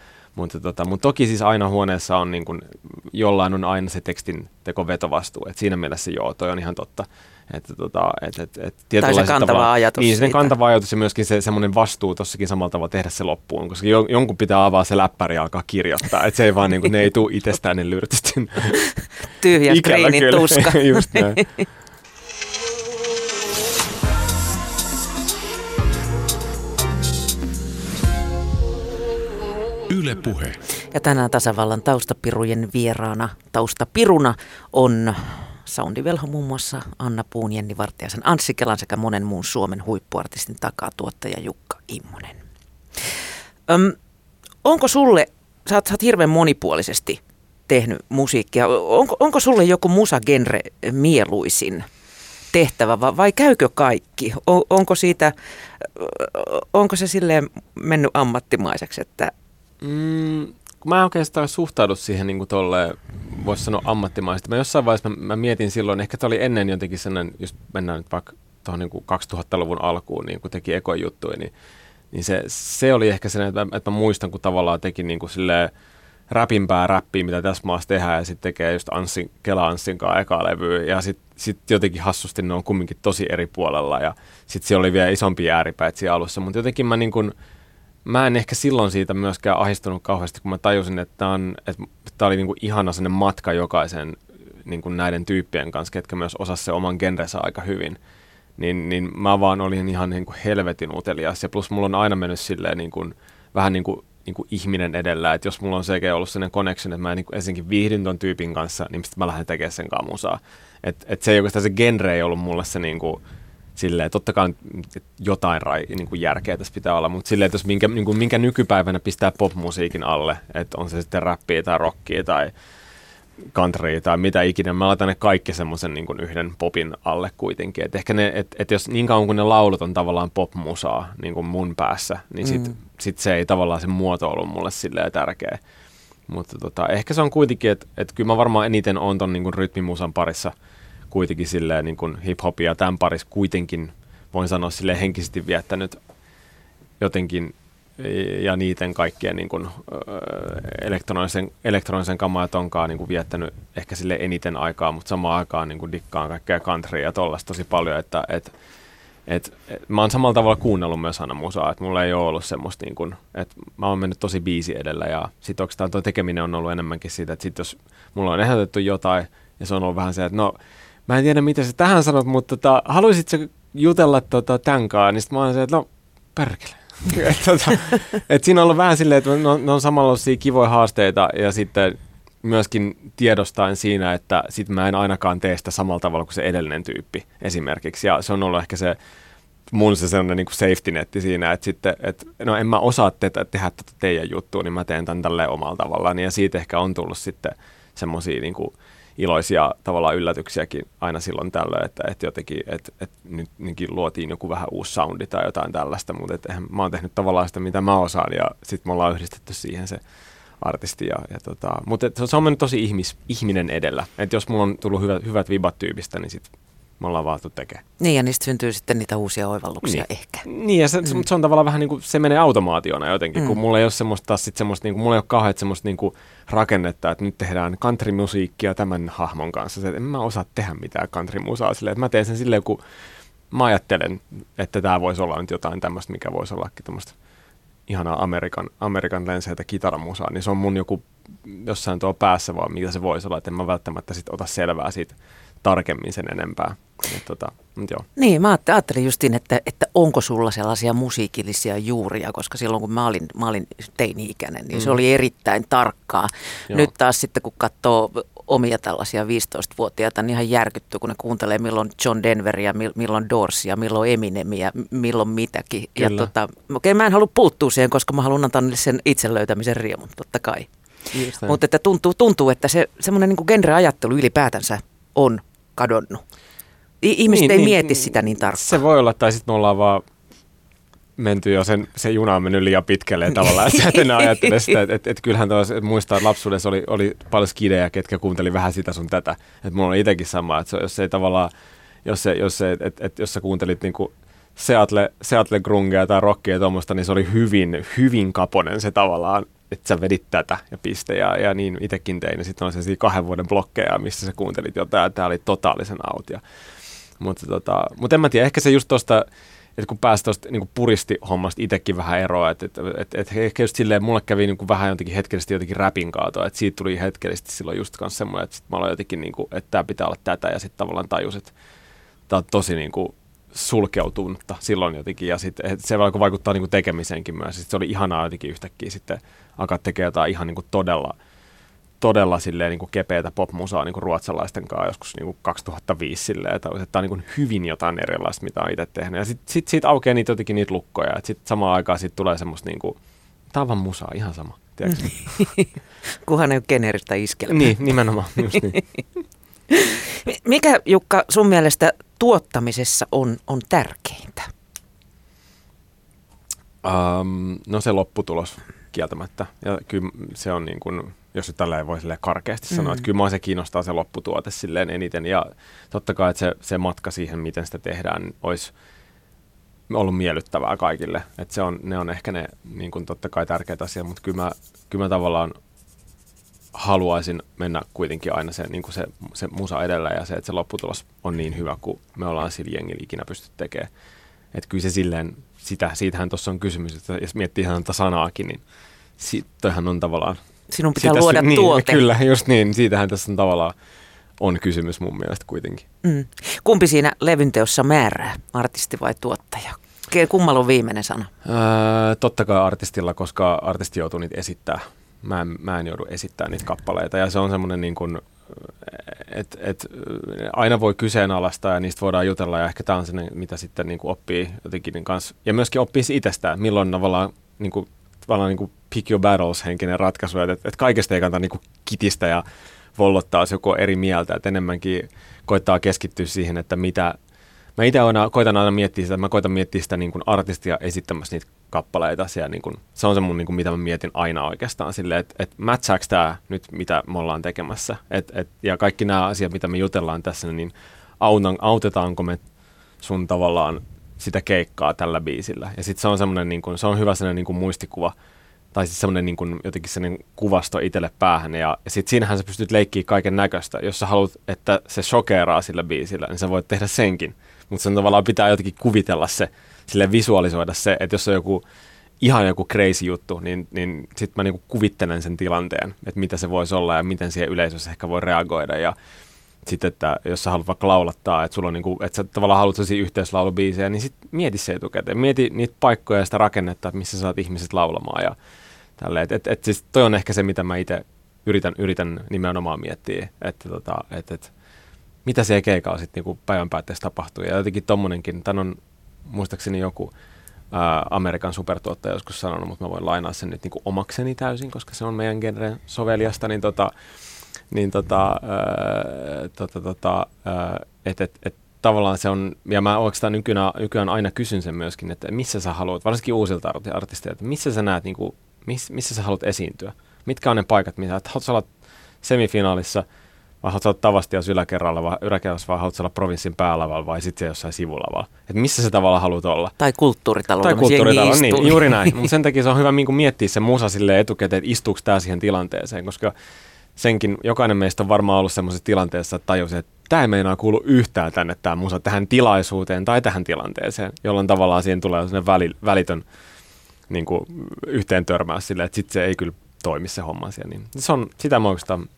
Mutta, tota, mutta toki siis aina huoneessa on niin kuin, jollain on aina se tekstin teko vetovastuu. Et siinä mielessä joo, toi on ihan totta. Että, tota, et, et, et, tai se kantava ajatus Niin, se kantava ajatus ja myöskin se semmoinen vastuu tossakin samalla tavalla tehdä se loppuun, koska jo, jonkun pitää avaa se läppäri ja alkaa kirjoittaa. Että se ei vaan, niin kuin, ne ei tule itsestään ne lyrtyt. Tyhjä <laughs> skriinin tuska. <laughs> Just näin. <laughs> Yle Puhe. Ja tänään tasavallan taustapirujen vieraana, taustapiruna on Soundivelho muun muassa Anna Puun, Jenni Vartiaisen, Anssi Kelan sekä monen muun Suomen huippuartistin takaa tuottaja Jukka Immonen. Öm, onko sulle, sä oot, sä oot hirveän monipuolisesti tehnyt musiikkia, onko, onko sulle joku musagenre mieluisin tehtävä vai, vai käykö kaikki? On, onko siitä, onko se silleen mennyt ammattimaiseksi, että Mm, kun mä oikeastaan suhtaudu siihen niin kuin tolleen, voisi sanoa ammattimaisesti. Mä jossain vaiheessa mä, mä mietin silloin, ehkä tämä oli ennen jotenkin sellainen, jos mennään nyt vaikka tuohon niin 2000-luvun alkuun, niin kun teki ekojuttuja, niin, niin se, se oli ehkä sellainen, että mä, että mä muistan, kun tavallaan teki niin kuin silleen, räpimpää räppiä, mitä tässä maassa tehdään, ja sitten tekee just Anssin, Kela Anssin kanssa eka levyä, ja sitten sit jotenkin hassusti ne on kumminkin tosi eri puolella, ja sitten siellä oli vielä isompi ääripäitä siinä alussa, mutta jotenkin mä niin kuin, mä en ehkä silloin siitä myöskään ahistunut kauheasti, kun mä tajusin, että tämä että tää oli niinku ihana sellainen matka jokaisen niinku näiden tyyppien kanssa, ketkä myös osasivat se oman genrensä aika hyvin. Niin, niin mä vaan olin ihan niinku helvetin utelias. Ja plus mulla on aina mennyt silleen niinku, vähän niin kuin niinku ihminen edellä, että jos mulla on sekin ollut sellainen connection, että mä niinku ensinnäkin viihdyn ton tyypin kanssa, niin sitten mä lähden tekemään sen kanssa musaa. Että et se ei oikeastaan se genre ei ollut mulle se niinku, silleen, totta kai jotain rai, niin kuin järkeä tässä pitää olla, mutta silleen, että jos minkä, niin kuin minkä nykypäivänä pistää popmusiikin alle, että on se sitten räppiä tai rockia tai country tai mitä ikinä, mä laitan ne kaikki semmoisen niin yhden popin alle kuitenkin. Et ehkä ne, et, et jos niin kauan kuin ne laulut on tavallaan popmusaa niin kuin mun päässä, niin sit, mm. sit se ei tavallaan se muoto ollut mulle silleen tärkeä. Mutta tota, ehkä se on kuitenkin, että et kyllä mä varmaan eniten on ton niin kuin rytmimusan parissa – kuitenkin silleen niin kuin hip-hopia tämän parissa kuitenkin, voin sanoa sille henkisesti viettänyt jotenkin ja niiden kaikkien niin kuin, elektronisen, elektronisen kamaa tonkaan niin kuin viettänyt ehkä sille eniten aikaa, mutta samaan aikaan niin kuin dikkaan kaikkea countrya ja tollaista tosi paljon, että et, et, et, mä oon samalla tavalla kuunnellut myös aina musaa, että mulla ei ole ollut semmoista, niin kuin, että mä oon mennyt tosi biisi edellä ja sit oikeastaan tuo tekeminen on ollut enemmänkin siitä, että sit jos mulla on ehdotettu jotain ja se on ollut vähän se, että no mä en tiedä mitä sä tähän sanot, mutta tota, haluaisitko jutella tota, tämän kanssa, niin sitten mä oon se, että no perkele. <laughs> et, tota, et siinä on ollut vähän silleen, että ne on, ne on samanlaisia kivoja haasteita ja sitten myöskin tiedostaen siinä, että sit mä en ainakaan tee sitä samalla tavalla kuin se edellinen tyyppi esimerkiksi. Ja se on ollut ehkä se mun se sellainen niin safety netti siinä, että sitten, että no en mä osaa te- tehdä tätä teidän juttua, niin mä teen tämän tälleen omalla tavallaan, ja siitä ehkä on tullut sitten semmoisia niin kuin, iloisia tavallaan yllätyksiäkin aina silloin tällöin, että, että jotenkin, että, että nyt nytkin luotiin joku vähän uusi soundi tai jotain tällaista, mutta että mä oon tehnyt tavallaan sitä, mitä mä osaan, ja sitten me ollaan yhdistetty siihen se artisti. Ja, ja tota, mutta et se on mennyt tosi ihmis, ihminen edellä. Että jos mulla on tullut hyvät, hyvät vibat tyypistä, niin sit me ollaan vaattu tekemään. Niin, ja niistä syntyy sitten niitä uusia oivalluksia niin. ehkä. Niin, ja se, mm. se on tavallaan vähän niin kuin, se menee automaationa jotenkin, mm. kun mulla ei ole semmoista, taas sit semmoista, niin kuin, mulla ei ole kauhean semmoista niin kuin rakennetta, että nyt tehdään countrymusiikkia tämän hahmon kanssa. Se, että en mä osaa tehdä mitään countrymusaa silleen, että mä teen sen silleen, kun mä ajattelen, että tämä voisi olla nyt jotain tämmöistä, mikä voisi ollakin tämmöistä ihanaa Amerikan, Amerikan lenseitä kitaramusaa, niin se on mun joku jossain tuo päässä vaan, mitä se voisi olla, että en mä välttämättä sit ota selvää siitä tarkemmin sen enempää. Et tota, joo. Niin, mä ajattelin justiin, että, että onko sulla sellaisia musiikillisia juuria, koska silloin kun mä olin, mä olin teini-ikäinen, niin mm. se oli erittäin tarkkaa. Joo. Nyt taas sitten kun katsoo omia tällaisia 15-vuotiaita, niin ihan järkyttyy, kun ne kuuntelee milloin John Denveria, milloin Dorsia, milloin Eminemia, milloin mitäkin. Kyllä. Ja tota, okei, mä en halua puuttua siihen, koska mä haluan antaa sen itse löytämisen riemun, totta kai. Mutta että tuntuu, tuntuu, että se semmoinen niin genre-ajattelu ylipäätänsä on kadonnut. Ihmiset niin, ei niin, mieti sitä niin tarkkaan. Se voi olla, tai sitten me ollaan vaan menty jo, sen, se juna on mennyt liian pitkälle tavallaan, että sä et enää ajattele sitä, että et, et kyllähän tuossa, et muistaa, että lapsuudessa oli, oli paljon skidejä, ketkä kuunteli vähän sitä sun tätä, että mulla on itsekin sama, että jos ei tavallaan, jos, se, jos, se, et, et, jos sä kuuntelit niinku Seattle, Seattle grungea tai rockia ja tuommoista, niin se oli hyvin, hyvin kaponen se tavallaan, että sä vedit tätä ja piste ja, ja niin itsekin tein. Ja sitten on se kahden vuoden blokkeja, missä sä kuuntelit jotain, tämä oli totaalisen autia. Mutta tota, mut en mä tiedä, ehkä se just tuosta, että kun pääsi tuosta niin puristi-hommasta itsekin vähän eroa, että et, et, et ehkä just silleen, mulle kävi niin kuin vähän jotenkin hetkellisesti jotenkin räpin kaatoa, että siitä tuli hetkellisesti silloin just kanssa semmoinen, että sit mä aloin jotenkin, niin kuin, että tämä pitää olla tätä, ja sitten tavallaan tajus, että tämä on tosi niin kuin, sulkeutunutta silloin jotenkin, ja sitten se vaikuttaa niin kuin tekemiseenkin myös, sitten se oli ihanaa jotenkin yhtäkkiä sitten alkaa tekemään jotain ihan niin kuin todella, todella silleen niin kuin kepeätä popmusaa niin kuin ruotsalaisten kanssa joskus niin kuin 2005 silleen, että, että tämä on niin kuin hyvin jotain erilaista, mitä on itse tehnyt. Ja sitten sit, siitä aukeaa niitä jotenkin niitä lukkoja, että sitten samaan aikaan sit tulee semmoista niin kuin, tämä on vaan musaa, ihan sama. <laughs> Kuhan ei ole geneeristä iskelmää. Niin, nimenomaan, just niin. <laughs> Mikä Jukka sun mielestä tuottamisessa on, on tärkeintä? Um, no se lopputulos kieltämättä. Ja kyllä se on niin kuin, jos nyt tällä voi karkeasti mm. sanoa, että kyllä mua se kiinnostaa se lopputuote silleen eniten. Ja totta kai, että se, se matka siihen, miten sitä tehdään, olisi ollut miellyttävää kaikille. Että se on, ne on ehkä ne niin kuin totta kai tärkeät asiat, mutta kyllä mä, kyllä mä tavallaan haluaisin mennä kuitenkin aina se, niin kuin se, se musa edellä ja se, että se lopputulos on niin hyvä kuin me ollaan sillä jengillä ikinä pysty tekemään. Että kyllä se silleen, sitä, siitähän tuossa on kysymys, että jos miettii ihan sanaakin, niin si, toihan on tavallaan... Sinun pitää sitä, luoda niin, tuote. Kyllä, just niin. Siitähän tässä on tavallaan on kysymys mun mielestä kuitenkin. Mm. Kumpi siinä levynteossa määrää, artisti vai tuottaja? Kummalla on viimeinen sana? Öö, totta kai artistilla, koska artisti joutuu niitä esittää. Mä en, mä en joudu esittämään niitä kappaleita. Ja se on semmoinen niin kuin, et, et, aina voi kyseenalaistaa ja niistä voidaan jutella ja ehkä tämä on se, mitä sitten niin kuin oppii jotenkin niin kanssa. Ja myöskin oppii itsestään, milloin tavallaan, niin kuin, tavallaan niin kuin pick your battles henkinen ratkaisu, että, että kaikesta ei kannata niin kuin kitistä ja vollottaa, jos joku eri mieltä, että enemmänkin koittaa keskittyä siihen, että mitä, mä itse aina, koitan aina miettiä sitä, mä koitan miettiä sitä niin kuin artistia esittämässä niitä kappaleita. Siellä, niin kuin, se on se mun, niin kuin, mitä mä mietin aina oikeastaan silleen, että et matchaako tämä nyt, mitä me ollaan tekemässä. Et, et, ja kaikki nämä asiat, mitä me jutellaan tässä, niin autan, autetaanko me sun tavallaan sitä keikkaa tällä biisillä. Ja sitten se on semmoinen, niin kuin, se on hyvä sellainen niin kuin muistikuva, tai siis semmoinen niin kuin, jotenkin sellainen kuvasto itselle päähän. Ja, ja sitten siinähän sä pystyt leikkiä kaiken näköistä. Jos sä haluat, että se shokeeraa sillä biisillä, niin sä voit tehdä senkin. Mutta sen tavallaan pitää jotenkin kuvitella se, sille visualisoida se, että jos on joku ihan joku crazy juttu, niin, niin sitten mä niinku kuvittelen sen tilanteen, että mitä se voisi olla ja miten siihen yleisössä ehkä voi reagoida. Ja sitten, että jos sä haluat vaikka laulattaa, että, sulla on niinku, että sä tavallaan haluat sellaisia yhteislaulubiisejä, niin sitten mieti se etukäteen. Mieti niitä paikkoja ja sitä rakennetta, että missä saat ihmiset laulamaan ja tälleen. Et, et, et siis toi on ehkä se, mitä mä itse yritän, yritän nimenomaan miettiä, että tota, et, et, mitä se keikalla sitten niinku päivän päätteessä tapahtuu. Ja jotenkin tommonenkin, tämän on muistaakseni joku ää, Amerikan supertuottaja joskus sanonut, mutta mä voin lainaa sen nyt niin kuin omakseni täysin, koska se on meidän genren soveliasta, niin tota, niin tota, tota, tota, että et, et, tavallaan se on, ja mä oikeastaan nykyään, nykyään aina kysyn sen myöskin, että missä sä haluat, varsinkin uusilta artisteilta, että missä sä näet, niin kuin, miss, missä sä haluat esiintyä, mitkä on ne paikat, mitä, että haluat olla semifinaalissa, vai haluat olla Tavastias yläkerralla, vai yläkerrassa, vai haluat olla provinssin päälavalla, vai sitten jossain sivulavalla. Että missä se tavalla haluat olla. Tai kulttuuritalo. Tai kulttuuritalo, niin, juuri näin. Mutta sen takia se on hyvä niin miettiä se musa sille etukäteen, että istuuko tämä siihen tilanteeseen, koska senkin, jokainen meistä on varmaan ollut sellaisessa tilanteessa, että tajusi, että tämä ei meinaa kuulu yhtään tänne tämä musa tähän tilaisuuteen tai tähän tilanteeseen, jolloin tavallaan siihen tulee sellainen väli, välitön niin kuin, yhteen törmäys silleen, että sitten se ei kyllä toimi se homma siellä. Niin se on, sitä mä oikeastaan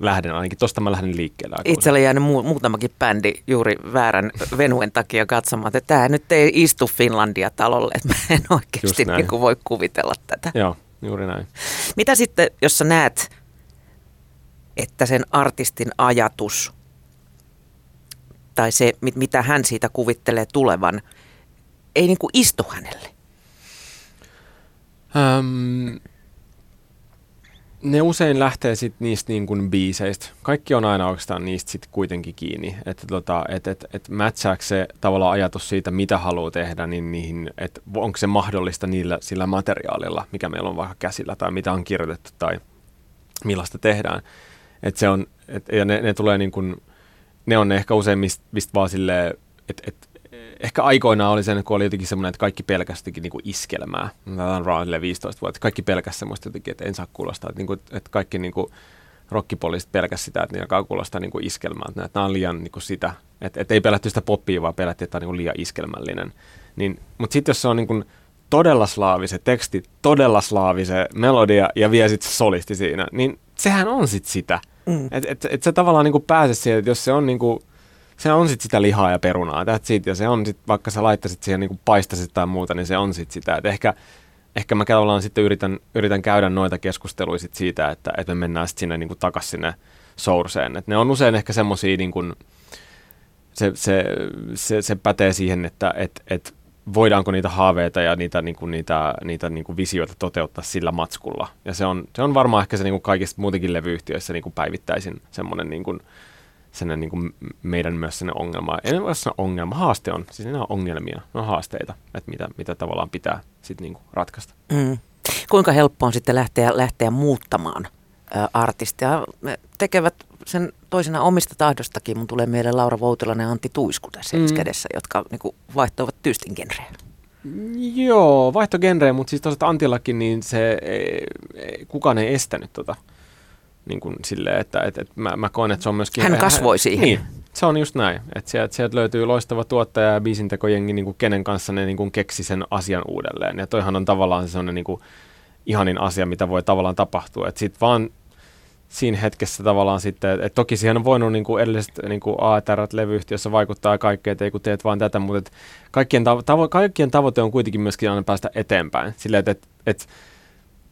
lähden ainakin, tosta mä lähden liikkeelle. Itse oli jäänyt mu- muutamakin bändi juuri väärän venuen takia katsomaan, että tämä nyt ei istu Finlandia-talolle, että mä en oikeasti niin kuin voi kuvitella tätä. Joo, juuri näin. Mitä sitten, jos sä näet, että sen artistin ajatus tai se, mitä hän siitä kuvittelee tulevan, ei niin kuin istu hänelle? Um, ne usein lähtee sit niistä niin biiseistä. Kaikki on aina oikeastaan niistä sitten kuitenkin kiinni. Että tota, et, et, et matchaako se tavallaan ajatus siitä, mitä haluaa tehdä, niin niihin, että onko se mahdollista niillä, sillä materiaalilla, mikä meillä on vaikka käsillä tai mitä on kirjoitettu tai millaista tehdään. Et se on, et, ja ne, ne tulee niin ne on ehkä usein, mistä mist vaan silleen, että et, ehkä aikoinaan oli sen, kun oli jotenkin semmoinen, että kaikki pelkästikin niin iskelmää. Tämä on Roundille 15 vuotta. Kaikki pelkäsi semmoista jotenkin, että en saa kuulostaa. Että, niin kuin, että kaikki niin kuin, rockipoliisit pelkäsi sitä, että ne alkaa kuulostaa niin kuin iskelmää. Että nämä on liian niin kuin sitä. Että, että ei pelätty sitä poppia, vaan pelättiin, että tämä on niin liian iskelmällinen. Niin, mutta sitten jos se on niin kuin, todella slaavi se teksti, todella slaavi se melodia ja vielä sitten solisti siinä, niin sehän on sitten sitä. Mm. Että et, et sä tavallaan niin kuin pääse siihen, että jos se on niin kuin, se on sitten sitä lihaa ja perunaa, that's it. ja se on sitten, vaikka sä laittaisit siihen niin paistasit tai muuta, niin se on sitten sitä, että ehkä, ehkä mä tavallaan sitten yritän, yritän käydä noita keskusteluja sit siitä, että, että me mennään sitten sinne niin takaisin sinne sourceen, että ne on usein ehkä semmoisia niin kuin, se, se, se, se, pätee siihen, että et, et voidaanko niitä haaveita ja niitä, niin kuin, niitä, niitä niin kuin visioita toteuttaa sillä matskulla. Ja se on, se on varmaan ehkä se niin kuin kaikista muutenkin levyyhtiöissä niin kuin päivittäisin semmoinen niin kuin, sen niin kuin meidän myös sinne ongelma. Ei ole sanoa ongelma, haaste on. Siis ne on ongelmia, ne on haasteita, että mitä, mitä tavallaan pitää sitten niin kuin ratkaista. Mm. Kuinka helppo on sitten lähteä, lähteä muuttamaan ä, artistia? Me tekevät sen toisena omista tahdostakin. Mun tulee mieleen Laura Voutilainen ja Antti Tuisku tässä mm. kädessä, jotka niin kuin, vaihtoivat tyystin genrejä. Joo, vaihto genrejä, mutta siis tosiaan Antillakin niin se, ei, kukaan ei estänyt tota niin kuin silleen, että et, et mä, mä koen, että se on myöskin... Hän kasvoi siihen. Niin, se on just näin. Että sieltä, sieltä löytyy loistava tuottaja ja biisintekojengi, niin kuin kenen kanssa ne niin kuin keksi sen asian uudelleen. Ja toihan on tavallaan sellainen niin kuin ihanin asia, mitä voi tavallaan tapahtua. Että sitten vaan siinä hetkessä tavallaan sitten, että toki siihen on voinut niin kuin edelliset niin kuin AETR-levyyhtiössä vaikuttaa kaikkea, että ei kun teet vaan tätä, mutta kaikkien, tavo- kaikkien tavoite on kuitenkin myöskin aina päästä eteenpäin. Silleen, että, että, että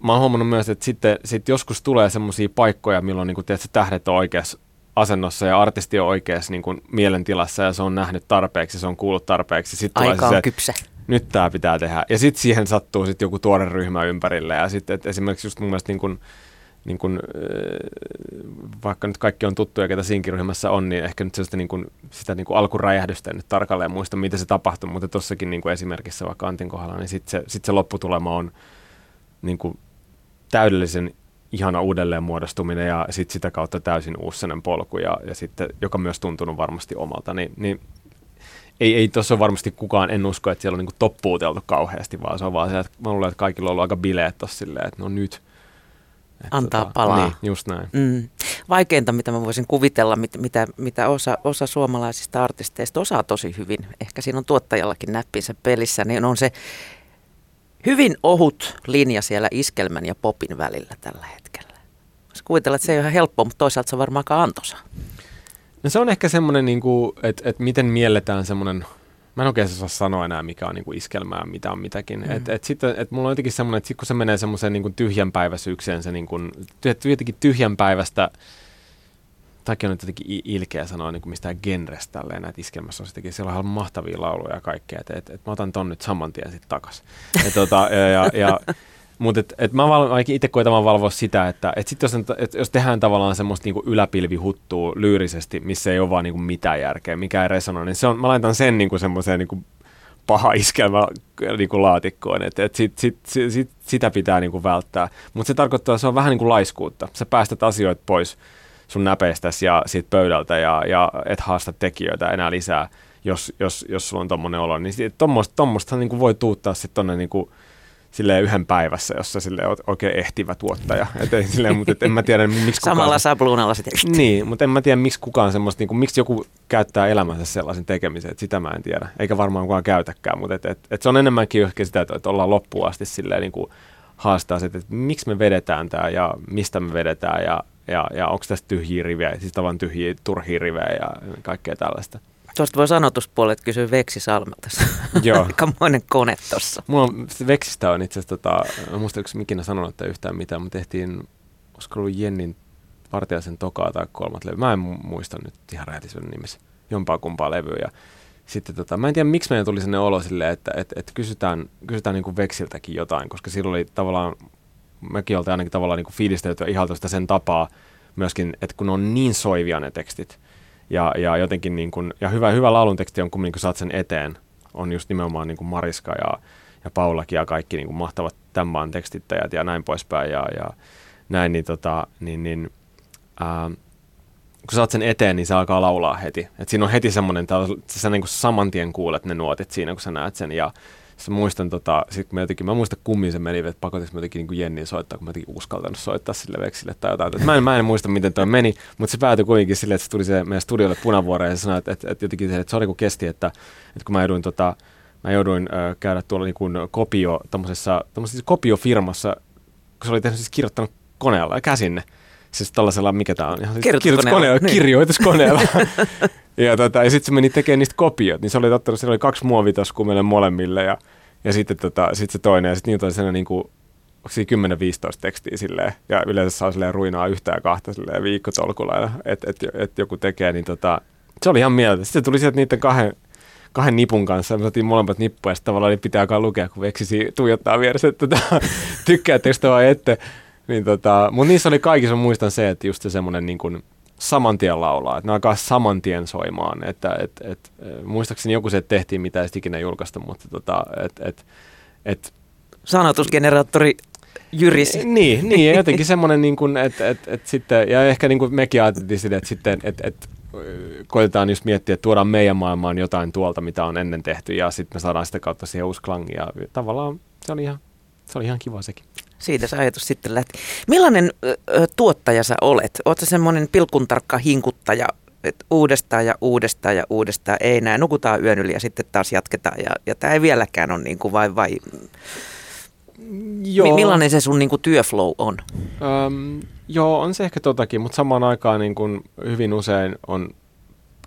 mä oon huomannut myös, että sitten sit joskus tulee semmoisia paikkoja, milloin niin tiedät, tähdet on oikeassa asennossa ja artisti on oikeassa niin kuin mielentilassa ja se on nähnyt tarpeeksi, se on kuullut tarpeeksi. Sitten Aika tulee on se, kypsä. Nyt tämä pitää tehdä. Ja sitten siihen sattuu sitten joku tuore ryhmä ympärille. Ja sitten esimerkiksi just mun mielestä niin kuin, niin kuin, vaikka nyt kaikki on tuttuja, ketä siinkin ryhmässä on, niin ehkä nyt sellaista niin kuin, sitä niin kuin alkuräjähdystä en nyt tarkalleen muista, miten se tapahtui, mutta tuossakin niin esimerkissä vaikka Antin kohdalla, niin sitten se, sit se lopputulema on niin kuin täydellisen ihana uudelleenmuodostuminen ja sitten sitä kautta täysin uusi polku, ja, ja sitten, joka myös tuntunut varmasti omalta, niin, niin ei, ei tuossa varmasti kukaan, en usko, että siellä on niin toppuuteltu kauheasti, vaan se on vaan se, että mä luulen, että kaikilla on ollut aika bileet tuossa silleen, että no nyt. Että Antaa tota, palaa. Niin, just näin. Mm. Vaikeinta, mitä mä voisin kuvitella, mit, mitä, mitä osa, osa suomalaisista artisteista osaa tosi hyvin, ehkä siinä on tuottajallakin näppinsä pelissä, niin on se hyvin ohut linja siellä iskelmän ja popin välillä tällä hetkellä. Voisi kuvitella, että se ei ole ihan helppo, mutta toisaalta se on varmaan aika antoisa. No se on ehkä semmoinen, niin että, että miten mielletään semmoinen, mä en oikein saa sanoa enää, mikä on niin kuin iskelmää, mitä on mitäkin. Mm. Et, et sitten, et mulla on jotenkin semmoinen, että sit kun se menee semmoiseen niin tyhjänpäiväisyykseen, se niin kuin, jotenkin tyhjänpäiväistä takia on nyt jotenkin ilkeä sanoa niin kuin mistään genrestä tälleen näitä iskelmässä on sittenkin. Siellä on ihan mahtavia lauluja ja kaikkea, että et, et mä otan ton nyt saman tien sitten takas. Tota, ja, ja, ja mutta et, et mä val, itse koitan valvoa sitä, että et sit jos, et, jos tehdään tavallaan semmoista niinku yläpilvihuttua lyyrisesti, missä ei ole vaan niinku mitään järkeä, mikä ei resonoi, niin se on, mä laitan sen niinku semmoiseen niinku paha iskelmä niinku laatikkoon, että et sit, sit, sit, sit, sitä pitää niinku välttää. Mutta se tarkoittaa, että se on vähän niin kuin laiskuutta. Sä päästät asioita pois sun näpeistäsi ja siitä pöydältä ja, ja et haasta tekijöitä enää lisää, jos, jos, jos sulla on tommonen olo. Niin tuommoista tommosta niin voi tuuttaa sitten tonne niin kuin, silleen yhden päivässä, jossa sille oot oikein ehtivä tuottaja. Et, silleen, mutta et en mä tiedä, miksi kukaan... Samalla sabluunalla sitten. Niin, mutta en mä tiedä, miksi kukaan semmoista, niin kuin, miksi joku käyttää elämänsä sellaisen tekemiseen, että sitä mä en tiedä. Eikä varmaan kukaan käytäkään, mutta et, et, et se on enemmänkin ehkä sitä, että ollaan loppuun asti silleen niin kuin haastaa se, että miksi me vedetään tämä ja mistä me vedetään ja, ja, ja onko tässä tyhjiä rivejä, siis tavan tyhjiä, turhia rivejä ja kaikkea tällaista. Tuosta voi sanotuspuolet kysyä Veksi Salmelta. <laughs> Joo. Aikamoinen kone tuossa. Mulla on, Veksistä on itse asiassa, tota, muista, onko ikinä sanonut että yhtään mitään, mutta tehtiin, olisiko ollut Jennin Vartijaisen tokaa tai kolmat levy. Mä en muista nyt ihan räätisyyden nimessä jompaa kumpaa levyä. Ja sitten tota, mä en tiedä, miksi meidän tuli sellainen olo silleen, että et, et kysytään, kysytään niin kuin Veksiltäkin jotain, koska silloin oli tavallaan, mekin oltiin ainakin tavallaan niin fiilistelty ja ihaltu sitä sen tapaa myöskin, että kun on niin soivia ne tekstit, ja, ja jotenkin niin kuin, ja hyvä, hyvä laulun teksti on, kun niin kuin saat sen eteen, on just nimenomaan niin kuin Mariska ja, ja Paulakin ja kaikki niin kuin mahtavat tämän maan tekstittäjät ja näin poispäin ja, ja näin, niin, tota, niin, niin ää, kun saat sen eteen, niin se alkaa laulaa heti. Et siinä on heti semmoinen, että sä niin kuin saman tien kuulet ne nuotit siinä, kun sä näet sen. Ja Siis muistan, tota, sit kun mä, jotenkin, mä muistan kummin se meni, että pakotin mä jotenkin niin Jennin soittaa, kun mä jotenkin uskaltanut soittaa sille veksille tai jotain. Mä, en, mä en muista, miten toi meni, mutta se päätyi kuitenkin silleen, että se tuli se meidän studiolle punavuoreen ja sanoi, että, että, että jotenkin se, että se oli kun kesti, että, että kun mä jouduin, tota, mä jouduin äh, käydä tuolla niin kuin kopio, tommosessa, tommosessa siis kopiofirmassa, kun se oli tehnyt siis kirjoittanut koneella ja käsinne. Siis tällaisella, mikä tämä on? Ihan siis kirjoituskoneella. Niin. Kirjoituskoneella. <laughs> ja, tota, ja sitten se meni tekemään niistä kopiot, niin se oli ottanut, siellä oli kaksi muovitaskuja meille molemmille ja, ja sitten tota, sit se toinen ja sitten niitä oli sellainen niin kuin, siinä 10-15 tekstiä silleen, ja yleensä saa silleen ruinaa yhtä ja kahta silleen viikkotolkulla, että et, et joku tekee, niin tota, se oli ihan mieltä. Sitten tuli sieltä niiden kahden, kahden nipun kanssa, me otin molemmat nippuja, ja sitten tavallaan niin pitää alkaa lukea, kun veksisi tuijottaa vieressä, että tota, <laughs> tykkäättekö sitä vai ette. Niin tota, mutta niissä oli kaikissa, muistan se, että just se semmoinen niin kuin, saman tien laulaa, että ne alkaa saman tien soimaan. Että, et, et, muistaakseni joku se tehtiin, mitä ei ikinä julkaista, mutta tota, et, et, et, Sanotusgeneraattori jyris. Niin, niin jotenkin semmoinen, niin kuin, että et, et sitten, ja ehkä niin kuin mekin ajateltiin sitä, että sitten, että et, koitetaan just miettiä, että tuodaan meidän maailmaan jotain tuolta, mitä on ennen tehty, ja sitten me saadaan sitä kautta siihen uusi klangi, ja tavallaan se oli ihan, se oli ihan kiva sekin. Siitä se ajatus sitten lähti. Millainen ö, tuottaja sä olet? Oletko semmoinen pilkuntarkka hinkuttaja, että uudestaan ja uudestaan ja uudestaan, ei näin, nukutaan yön yli ja sitten taas jatketaan. Ja, ja tämä ei vieläkään ole niin kuin vai, vai Joo. Millainen se sun niin kuin, työflow on? Öm, joo, on se ehkä totakin, mutta samaan aikaan niin kuin hyvin usein on,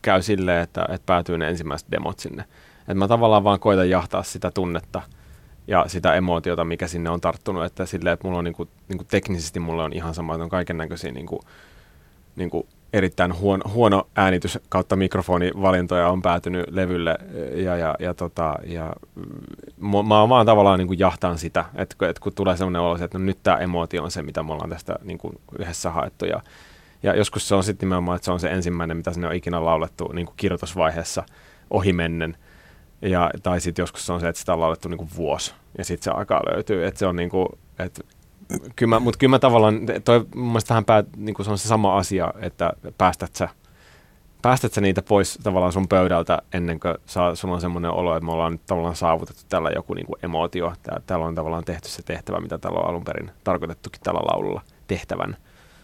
käy silleen, että, että päätyy ne ensimmäiset demot sinne. Että mä tavallaan vaan koitan jahtaa sitä tunnetta – ja sitä emootiota, mikä sinne on tarttunut, että silleen, että mulla on niinku, niinku teknisesti mulla on ihan sama, että on kaiken näköisiä niinku, niinku erittäin huono, huono äänitys kautta mikrofonivalintoja on päätynyt levylle ja, ja, ja, tota, ja mä oon vaan tavallaan niin kuin jahtaan sitä, että, että kun tulee sellainen olo, että no nyt tämä emootio on se, mitä me ollaan tästä niin kuin yhdessä haettu ja, ja joskus se on sitten nimenomaan, että se on se ensimmäinen, mitä sinne on ikinä laulettu niin kuin kirjoitusvaiheessa ohimennen ja, tai sitten joskus se on se, että sitä on laulettu niinku vuosi ja sitten se alkaa löytyy. Että se on niinku, että kyllä mutta kyllä mä tavallaan, toi mun mielestä vähän pää, niinku se on se sama asia, että päästät sä, päästät sä niitä pois tavallaan sun pöydältä ennen kuin saa, sulla on semmoinen olo, että me ollaan nyt tavallaan saavutettu tällä joku niinku emootio. Tää, täällä on tavallaan tehty se tehtävä, mitä täällä on alun perin tarkoitettukin tällä laululla tehtävän.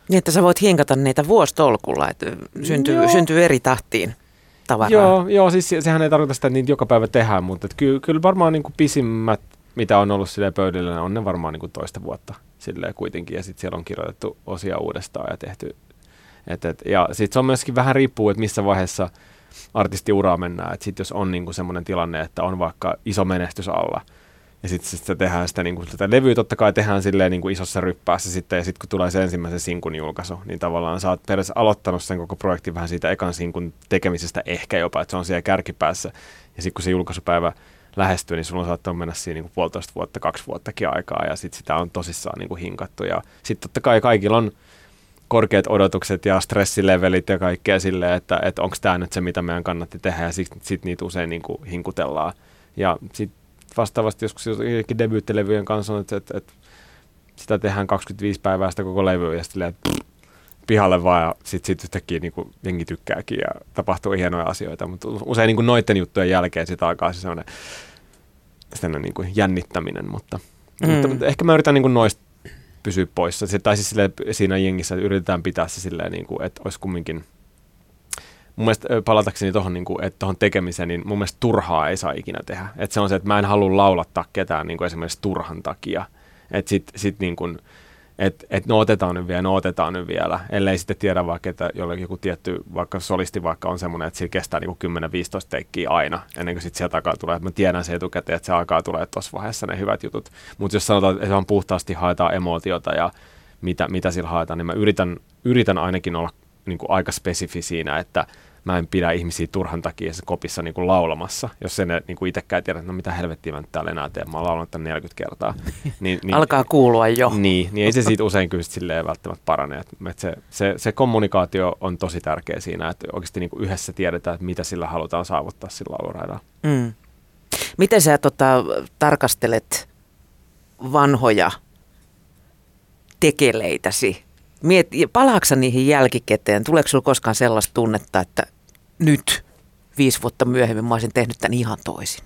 Niin, että sä voit hinkata niitä vuostolkulla, että syntyy, syntyy eri tahtiin tavaraa. Joo, joo siis sehän ei tarkoita sitä, että niitä joka päivä tehdään, mutta kyllä, kyllä varmaan niin kuin pisimmät, mitä on ollut sille pöydällä, on ne varmaan niin kuin toista vuotta silleen kuitenkin. Ja sitten siellä on kirjoitettu osia uudestaan ja tehty. Et, et, ja sitten se on myöskin vähän riippuu, että missä vaiheessa artistiuraa mennään. Että sitten jos on niin semmoinen tilanne, että on vaikka iso menestys alla, Ja sitten sit se tehdään sitä, niin kuin, sitä levyä totta kai tehdään silleen niin kuin isossa ryppäässä sitten, ja sitten kun tulee se ensimmäisen sinkun julkaisu, niin tavallaan sä oot periaatteessa aloittanut sen koko projektin vähän siitä ekan sinkun tekemisestä ehkä jopa, että se on siellä kärkipäässä. Ja sitten kun se julkaisupäivä lähestyy, niin sulla on saattanut mennä siinä niin kuin puolitoista vuotta, kaksi vuottakin aikaa, ja sitten sitä on tosissaan niin kuin hinkattu. Ja sitten totta kai kaikilla on korkeat odotukset ja stressilevelit ja kaikkea silleen, että, että onko tämä nyt se, mitä meidän kannatti tehdä, ja sitten sit niitä usein niin kuin hinkutellaan. Ja sitten vastaavasti joskus jotenkin debyyttilevyjen kanssa on, että, että, että sitä tehdään 25 päivää sitä koko levyä ja sitten pihalle vaan ja sitten sit yhtäkkiä niin kuin jengi tykkääkin ja tapahtuu hienoja asioita, mutta usein niin kuin noiden juttujen jälkeen sitä alkaa se sellainen, sellainen niin kuin jännittäminen, mutta, mm. mutta, mutta ehkä mä yritän niin kuin noista pysyä poissa. Se, tai siis silleen, siinä jengissä yritetään pitää se silleen, niin kuin, että olisi kumminkin mun mielestä palatakseni tuohon niin että tekemiseen, niin mun mielestä turhaa ei saa ikinä tehdä. Että se on se, että mä en halua laulattaa ketään niin kuin esimerkiksi turhan takia. Että sit, sit niin kuin, että et no otetaan nyt vielä, no otetaan nyt vielä, ellei sitten tiedä vaikka, että jollekin joku tietty, vaikka solisti vaikka on semmoinen, että sillä kestää niin 10-15 teikkiä aina, ennen kuin sitten sieltä alkaa tulee, että mä tiedän se etukäteen, että se alkaa tulee tuossa vaiheessa ne hyvät jutut. Mutta jos sanotaan, että vaan puhtaasti haetaan emootiota ja mitä, mitä sillä haetaan, niin mä yritän, yritän ainakin olla niin kuin aika spesifi siinä, että mä en pidä ihmisiä turhan takia se kopissa niin kuin laulamassa, jos sen niin kuin itsekään tiedä, että no mitä helvettiä mä nyt täällä enää teen, mä oon laulanut tämän 40 kertaa. <laughs> Niin, niin, Alkaa kuulua jo. Niin, niin ei se siitä <laughs> usein kyllä silleen välttämättä parane. Että se, se, se, kommunikaatio on tosi tärkeä siinä, että oikeasti niin kuin yhdessä tiedetään, että mitä sillä halutaan saavuttaa sillä lauluraidalla. Mm. Miten sä tota, tarkastelet vanhoja tekeleitäsi Miet, palaaksa niihin jälkikäteen? Tuleeko sinulla koskaan sellaista tunnetta, että nyt viisi vuotta myöhemmin mä olisin tehnyt tämän ihan toisin?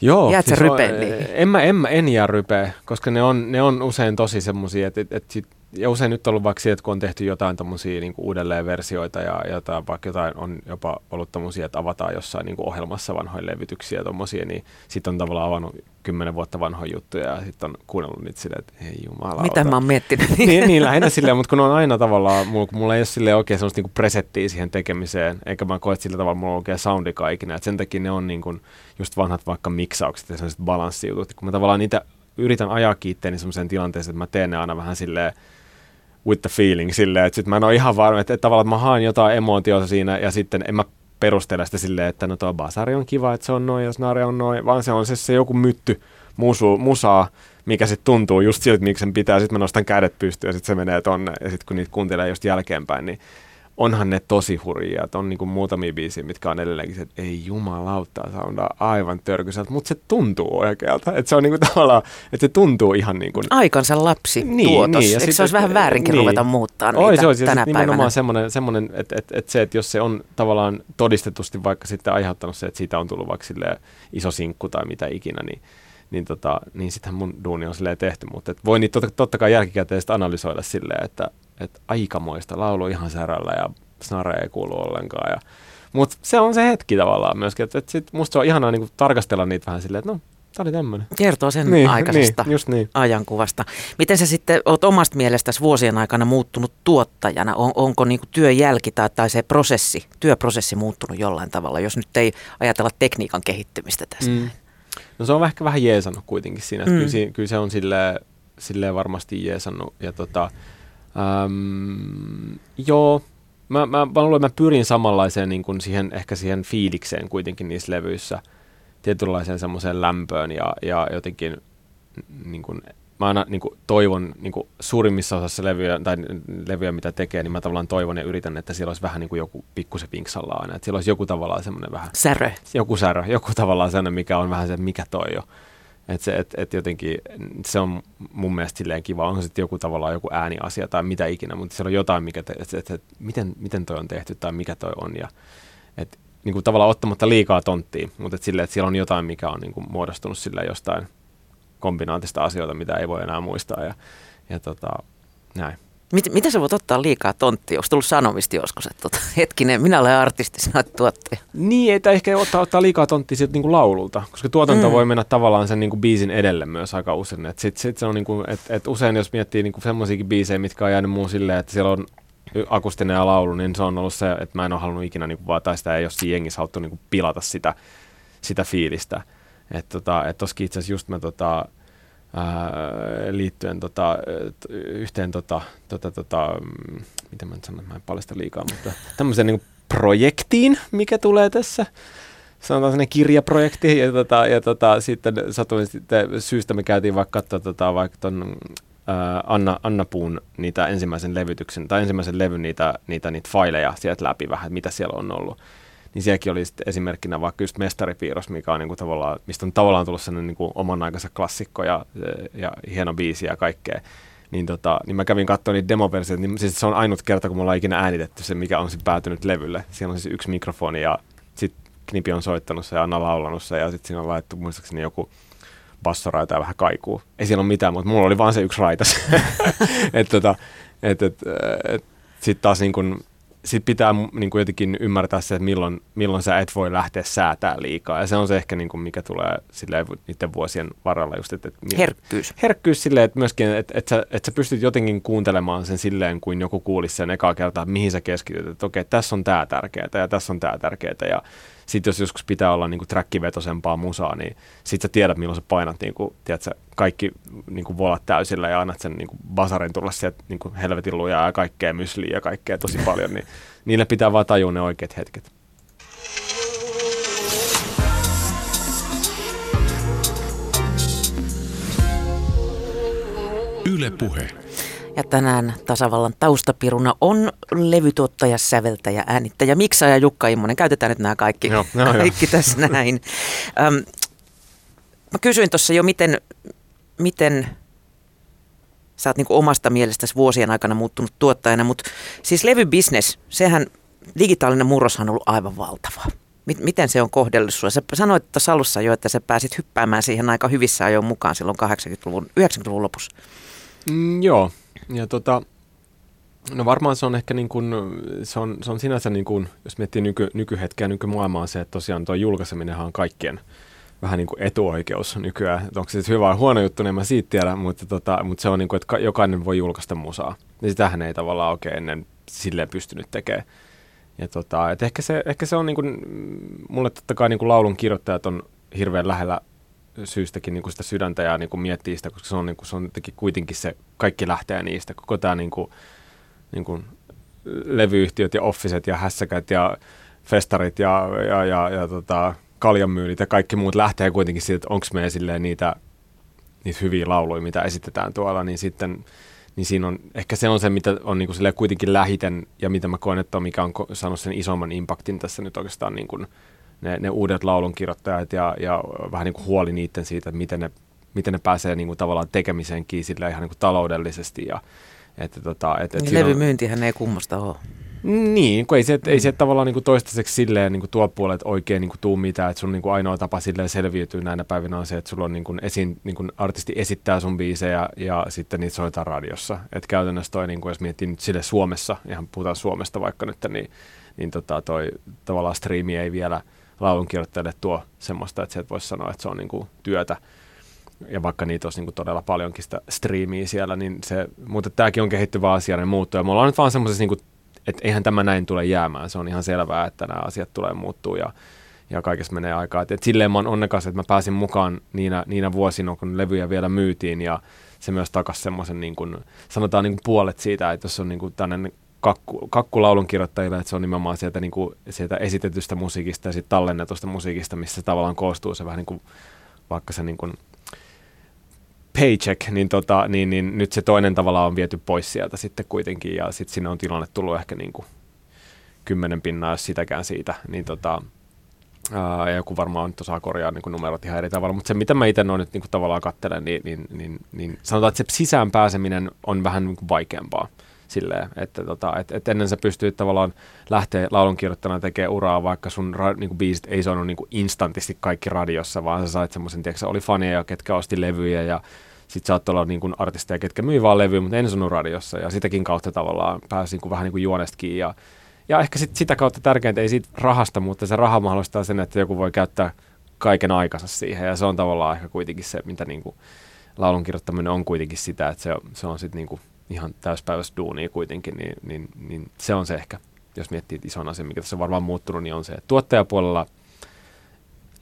Joo. Jäätkö siis rypeen on, en, mä, en, mä, en jää rypeä, koska ne on, ne on usein tosi semmoisia, että, että, että sit, ja usein nyt on ollut vaikka siitä, että kun on tehty jotain tämmöisiä niin uudelleenversioita ja jotain, vaikka jotain on jopa ollut tämmöisiä, että avataan jossain niin ohjelmassa vanhoja levytyksiä ja tommosia, niin sitten on tavallaan avannut kymmenen vuotta vanhoja juttuja ja sitten on kuunnellut niitä silleen, että ei jumala. Mitä mä oon miettinyt? <laughs> niin, niin, lähinnä silleen, mutta kun on aina tavallaan, mulla, mulla ei ole silleen oikein semmoista niin presettiä siihen tekemiseen, eikä mä koe, että sillä tavalla mulla on oikein soundika ikinä, että sen takia ne on niin kuin just vanhat vaikka miksaukset ja sellaiset balanssijutut, kun mä tavallaan niitä yritän ajaa kiitteeni semmoiseen tilanteeseen, että mä teen ne aina vähän silleen, with the feeling silleen, että sit mä en ole ihan varma, että, että tavallaan että mä haan jotain emoutiota siinä ja sitten en mä perustele sitä silleen, että no tuo basari on kiva, että se on noin, jos naare on noin, vaan se on se, se joku mytty musu, musaa, mikä sitten tuntuu just siltä, miksi sen pitää. Sitten mä nostan kädet pystyyn ja sitten se menee tonne. Ja sitten kun niitä kuuntelee just jälkeenpäin, niin onhan ne tosi hurjia. Että on niinku muutamia biisiä, mitkä on edelleenkin se, että ei jumalauta, soundaa aivan törkyseltä, mutta se tuntuu oikealta. Että se on niinku <laughs> tavallaan, että se tuntuu ihan niin kuin... Aikansa lapsi niin, tuotos. Niin, ja Eikö se olisi vähän väärinkin niin. ruveta muuttaa niitä Oi, se olisi, tänä päivänä? Nimenomaan semmoinen, semmoinen että, että, että se, että jos se on tavallaan todistetusti vaikka sitten aiheuttanut se, että siitä on tullut vaikka iso sinkku tai mitä ikinä, niin niin, tota, niin sittenhän mun duuni on silleen tehty, mutta et voi niitä totta, totta kai jälkikäteen analysoida silleen, että et aikamoista laulu ihan särällä ja snare ei kuulu ollenkaan. Ja, mutta se on se hetki tavallaan myöskin, että et sit musta se on ihanaa niinku tarkastella niitä vähän silleen, että no, Tämä oli tämmöinen. Kertoo sen niin, aikaisesta niin, just niin. ajankuvasta. Miten sä sitten oot omasta mielestäsi vuosien aikana muuttunut tuottajana? On, onko niinku työjälki tai, tai se prosessi, työprosessi muuttunut jollain tavalla, jos nyt ei ajatella tekniikan kehittymistä tässä? Mm. No se on ehkä vähän jeesannut kuitenkin siinä. Mm. Kyllä, kyllä se on silleen, silleen varmasti jeesannut. Ja tota, äm, joo, mä, mä, mä luulen, että mä pyrin samanlaiseen niin kuin siihen, ehkä siihen fiilikseen kuitenkin niissä levyissä. Tietynlaiseen semmoiseen lämpöön ja, ja jotenkin niin kuin, mä aina niin kuin, toivon niin kuin, suurimmissa osassa levyjä, tai levyjä, mitä tekee, niin mä tavallaan toivon ja yritän, että siellä olisi vähän niin kuin joku pikkusen vinksalla aina. Että siellä olisi joku tavallaan semmoinen vähän... Särö. Joku särö, joku tavallaan semmoinen, mikä on vähän se, mikä toi jo. Että se, et, et jotenkin, se on mun mielestä silleen kiva, onko sitten joku tavallaan joku ääniasia tai mitä ikinä, mutta siellä on jotain, mikä te, et, et, et, miten, miten toi on tehty tai mikä toi on. Ja, et, niin kuin tavallaan ottamatta liikaa tonttia, mutta et silleen, että siellä on jotain, mikä on niin kuin muodostunut sille jostain kombinaatista asioita, mitä ei voi enää muistaa ja, ja tota, näin. Mit, mitä sä voit ottaa liikaa tonttia? Onko tullut sanomista joskus, että tota, hetkinen, minä olen artisti, sinä olet tuottaja? Niin, että ehkä ottaa, ottaa liikaa tonttia sieltä niin kuin laululta, koska tuotanto mm. voi mennä tavallaan sen niin kuin biisin edelle myös aika usein. Et sit, sit se on niin kuin, et, et usein jos miettii niin semmoisiakin biisejä, mitkä on jäänyt muun silleen, että siellä on akustinen ja laulu, niin se on ollut se, että mä en ole halunnut ikinä, niin kuin, vaan, tai sitä ei ole siinä jengissä haluttu niin kuin pilata sitä, sitä fiilistä. Että tota, et itse asiassa just mä tota, liittyen tota, yhteen tota, tota, tota, mm, miten mä nyt sanon, mä en paljasta liikaa, mutta tämmöiseen niin projektiin, mikä tulee tässä sanotaan sellainen kirjaprojekti, ja, tota, ja tota, sitten satuin sitten syystä me käytiin vaikka katsoa tota, vaikka ton, Anna, Anna Puun niitä ensimmäisen levytyksen, tai ensimmäisen levyn niitä, niitä, niitä faileja sieltä läpi vähän, mitä siellä on ollut. Niin sielläkin oli esimerkkinä vaikka just Mestaripiirros, mikä on niinku tavallaan, mistä on tavallaan tullut sellainen niinku oman aikansa klassikko ja, ja hieno biisi ja kaikkea niin, tota, niin mä kävin katsomaan niitä demoversioita, niin siis se on ainut kerta, kun me ollaan ikinä äänitetty se, mikä on sitten päätynyt levylle. Siellä on siis yksi mikrofoni ja sitten Knipi on soittanut se ja Anna laulanut se ja sitten siinä on laittu muistaakseni joku bassoraita ja vähän kaikuu. Ei siellä ole mitään, mutta mulla oli vaan se yksi raitas. <laughs> että tota, et, et, et, sitten taas niin kun, sit pitää niin kuin jotenkin ymmärtää se, että milloin, milloin sä et voi lähteä säätää liikaa. Ja se on se ehkä, niin kuin mikä tulee silleen, niiden vuosien varrella just. Että, että herkkyys. Herkkyys silleen, että myöskin, että, että, sä, että sä pystyt jotenkin kuuntelemaan sen silleen, kuin joku kuulisi sen ekaa kertaa, että mihin sä keskityt. Että okei, tässä on tämä tärkeää ja tässä on tämä tärkeää. Ja sitten jos joskus pitää olla niin trackivetoisempaa musaa, niin sitten sä tiedät, milloin sä painat niin kuin, tiedät, kaikki niin kuin volat täysillä ja annat sen niin kuin basarin tulla sieltä niin kuin helvetin lujaa ja kaikkea mysliä ja kaikkea tosi paljon, niin niille pitää vaan tajua ne oikeat hetket. Yle Puhe. Ja tänään tasavallan taustapiruna on levytuottaja, säveltäjä, äänittäjä, miksaaja Jukka Immonen. Käytetään nyt nämä kaikki, Joo, no, kaikki jo. tässä näin. Öm, mä kysyin tuossa jo, miten, miten sä oot niin omasta mielestäsi vuosien aikana muuttunut tuottajana, mutta siis levybisnes, sehän digitaalinen murroshan on ollut aivan valtava. Miten se on kohdellut sinua? Sä sanoit tuossa alussa jo, että sä pääsit hyppäämään siihen aika hyvissä ajoin mukaan silloin 80-luvun, 90-luvun lopussa. Mm, joo, ja tota, no varmaan se on ehkä niin kuin, se on, se on sinänsä niin kuin, jos miettii nyky, nykyhetkeä, nykymaailmaa se, että tosiaan tuo julkaiseminenhan on kaikkien vähän niin kuin etuoikeus nykyään. Että onko se hyvä vai huono juttu, niin mä siitä tiedä, mutta, tota, mutta se on niin kuin, että jokainen voi julkaista musaa. Ja sitähän ei tavallaan oikein ennen silleen pystynyt tekemään. Ja tota, et ehkä, se, ehkä se on niin kuin, mulle totta kai niin kuin laulun kirjoittajat on hirveän lähellä syystäkin niin kuin sitä sydäntä ja niin kuin miettii sitä, koska se on, niin kuin, se on kuitenkin se, kaikki lähtee niistä. Koko tämä niin kuin, niin kuin levyyhtiöt ja offiset ja hässäkät ja festarit ja, ja, ja, ja tota, kaljanmyylit ja kaikki muut lähtee kuitenkin siitä, että onko me silleen niitä, niitä hyviä lauluja, mitä esitetään tuolla, niin sitten niin siinä on, ehkä se on se, mitä on niin kuin kuitenkin lähiten ja mitä mä koen, että on, mikä on saanut sen isomman impaktin tässä nyt oikeastaan niin kuin ne, ne uudet laulunkirjoittajat ja, ja vähän niin kuin huoli niiden siitä, että miten ne, miten ne pääsee niin kuin tavallaan tekemiseenkin sillä ihan niin kuin taloudellisesti. Ja, että tota, et, et niin levymyyntihän ei kummosta ole. Niin, kun ei se, ei se tavallaan niin kuin toistaiseksi silleen niin kuin tuo puolet oikein niin kuin tuu mitään, että sun niin kuin ainoa tapa silleen selviytyä näinä päivinä on se, että sulla on niin kuin esiin, niin kuin artisti esittää sun biisejä ja sitten niitä soitetaan radiossa. Et käytännössä toi, niin kuin jos miettii nyt sille Suomessa, ihan puhutaan Suomesta vaikka nyt, niin, niin tota toi tavallaan striimi ei vielä – laulunkirjoittajalle tuo semmoista, että sieltä voisi sanoa, että se on niin kuin työtä. Ja vaikka niitä olisi niin kuin todella paljonkin sitä striimiä siellä, niin se, mutta tämäkin on kehittyvä asia, ne muuttuu. Ja me ollaan nyt vaan semmoisessa, niin että eihän tämä näin tule jäämään. Se on ihan selvää, että nämä asiat tulee muuttuu ja, ja kaikessa menee aikaa. Et, et silleen mä oon onnekas, että mä pääsin mukaan niinä, niinä vuosina, kun levyjä vielä myytiin ja se myös takasi semmoisen, niin kuin, sanotaan niin kuin puolet siitä, että jos on niin kuin tämmöinen kakku, kakkulaulun kirjoittajille, että se on nimenomaan sieltä, niin kuin, sieltä esitetystä musiikista ja sitten tallennetusta musiikista, missä tavallaan koostuu se vähän niin kuin, vaikka se niin kuin paycheck, niin, tota, niin, niin nyt se toinen tavalla on viety pois sieltä sitten kuitenkin ja sitten sinne on tilanne tullut ehkä niin kuin kymmenen pinnaa, jos sitäkään siitä, niin tota, ää, joku varmaan nyt osaa korjaa niin numerot ihan eri tavalla, mutta se mitä mä itse noin nyt niin kuin tavallaan katselen, niin, niin, niin, niin sanotaan, että se sisään pääseminen on vähän niin kuin vaikeampaa silleen, että tota, et, et ennen sä pystyit tavallaan lähteä laulunkirjoittajana tekemään uraa, vaikka sun ra, niinku biisit ei soinut niinku instantisti kaikki radiossa, vaan sä sait semmoisen, tiedätkö, oli faneja, ketkä osti levyjä ja sit saattoi olla niin artisteja, ketkä myi vaan levyä, mutta en sanonut radiossa. Ja sitäkin kautta tavallaan pääsi niin kuin vähän niin kuin juonestakin ja, ja ehkä sit sitä kautta tärkeintä ei siitä rahasta, mutta se raha mahdollistaa sen, että joku voi käyttää kaiken aikansa siihen. Ja se on tavallaan ehkä kuitenkin se, mitä niin kuin laulun kirjoittaminen on kuitenkin sitä, että se, se on sitten niin kuin ihan täyspäiväistä duunia kuitenkin, niin, niin, niin se on se ehkä, jos miettii ison asian, mikä tässä on varmaan muuttunut, niin on se, että tuottajapuolella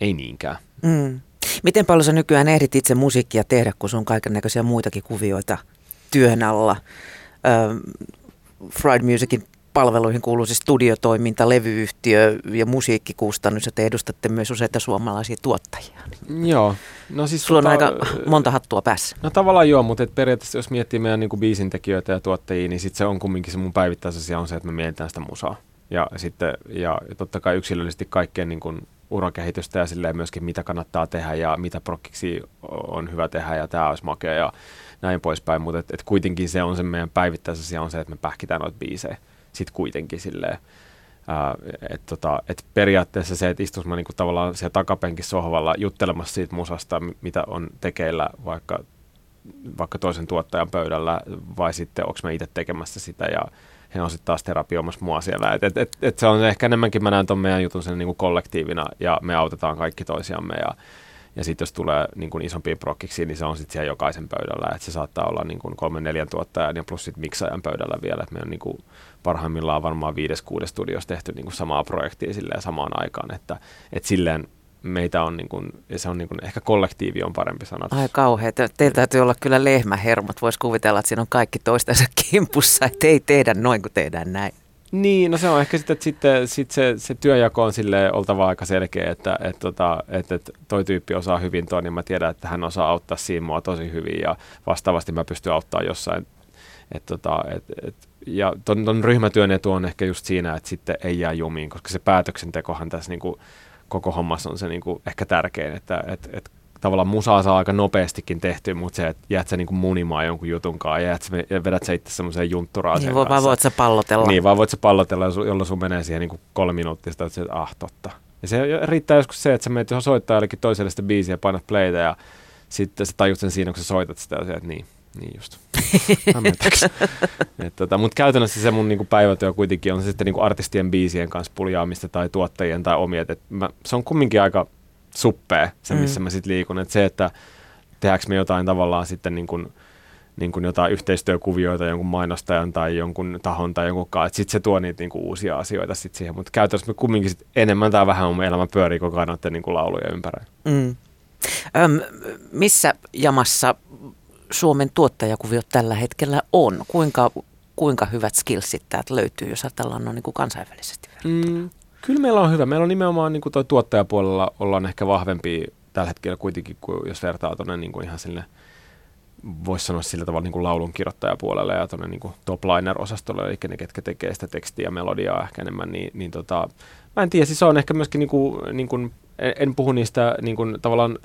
ei niinkään. Mm. Miten paljon sä nykyään ehdit itse musiikkia tehdä, kun sun kaiken näköisiä muitakin kuvioita työn alla? Ähm, Fried Musicin palveluihin kuuluu siis studiotoiminta, levyyhtiö ja musiikkikustannus, ja te edustatte myös useita suomalaisia tuottajia. Joo. No siis Sulla tota, on aika monta hattua päässä. No tavallaan joo, mutta et periaatteessa jos miettii meidän niin biisintekijöitä ja tuottajia, niin sit se on kumminkin se mun päivittäisasia on se, että me mietitään sitä musaa. Ja sitten, ja totta kai yksilöllisesti kaikkeen niin kuin urakehitystä ja silleen myöskin mitä kannattaa tehdä ja mitä prokkiksi on hyvä tehdä ja tämä olisi makea ja näin poispäin, mutta et, et kuitenkin se on se meidän päivittäisasia on se, että me pähkitään noita biisejä sitten kuitenkin silleen. että tota, et periaatteessa se, että istuisi niinku tavallaan siellä takapenkissä sohvalla juttelemassa siitä musasta, mitä on tekeillä vaikka, vaikka toisen tuottajan pöydällä, vai sitten onko mä itse tekemässä sitä ja he on sitten taas terapioimassa mua siellä. Et, et, et, et se on ehkä enemmänkin, mä näen tuon meidän jutun sen niinku kollektiivina ja me autetaan kaikki toisiamme ja, ja sitten jos tulee niin kuin isompia prokkiksi, niin se on sitten siellä jokaisen pöydällä. että se saattaa olla niin kuin kolmen neljän tuottajan ja plus sitten miksaajan pöydällä vielä. Et me on niin kuin parhaimmillaan varmaan viides, kuudes studiossa tehty niin kuin samaa projektia silleen samaan aikaan. Että, et silleen meitä on, niin kuin, ja se on niin kuin, ehkä kollektiivi on parempi sana. Ai kauhean. Teillä täytyy olla kyllä lehmähermot. Voisi kuvitella, että siinä on kaikki toistensa kimpussa, että ei tehdä noin kuin tehdään näin. Niin, no se on ehkä sitten, että sitten sit se, se työjako on sille oltava aika selkeä, että et, tota, et, et toi tyyppi osaa hyvin tuon, niin mä tiedän, että hän osaa auttaa siinä mua tosi hyvin ja vastaavasti mä pystyn auttaa jossain. Et, tota, et, et, ja ton, ton ryhmätyön etu on ehkä just siinä, että sitten ei jää jumiin, koska se päätöksentekohan tässä niinku, koko hommassa on se niinku ehkä tärkein, että et, et tavallaan musaa saa aika nopeastikin tehty, mutta se, että jäät sä niinku munimaan jonkun jutun kanssa ja, sä, ja vedät sä itse semmoiseen juntturaan niin, vaan voit sä pallotella. Niin, vaan voit sä pallotella, jolloin sun menee siihen niinku kolme minuuttia, sitä, että ah, totta. Ja se riittää joskus se, että sä menet soittaa jollekin toiselle sitä biisiä ja painat playtä ja sitten sä tajut sen siinä, kun sä soitat sitä, että niin, niin just. <laughs> tota, Mutta käytännössä se mun niinku päivätyö kuitenkin on se sitten niinku artistien biisien kanssa puljaamista tai tuottajien tai omia. Et mä, se on kumminkin aika suppea, se missä mm. mä sitten liikun. Et se, että tehdäänkö me jotain tavallaan sitten niin kuin, niin kuin jotain yhteistyökuvioita jonkun mainostajan tai jonkun tahon tai jonkun kanssa, että sitten se tuo niitä niin kuin uusia asioita sit siihen, mutta käytännössä me kumminkin sit enemmän tai vähän mun elämä pyörii koko ajan noiden niin kuin laulujen ympärillä. Mm. Öm, missä jamassa Suomen tuottajakuviot tällä hetkellä on? Kuinka, kuinka hyvät skillsit täältä löytyy, jos ajatellaan no, niin kuin kansainvälisesti? Mm, Kyllä meillä on hyvä. Meillä on nimenomaan niin kuin toi tuottajapuolella ollaan ehkä vahvempi tällä hetkellä kuitenkin, kuin jos vertaa tuonne niin ihan sille, voisi sanoa sillä tavalla niin kuin laulun kirjoittajapuolelle ja tuonne niin top liner-osastolle, eli ne, ketkä tekee sitä tekstiä ja melodiaa ehkä enemmän, niin, niin tota, mä en tiedä, siis on ehkä myöskin, niin kuin, niin kuin, en, en puhu niistä niin kuin, tavallaan,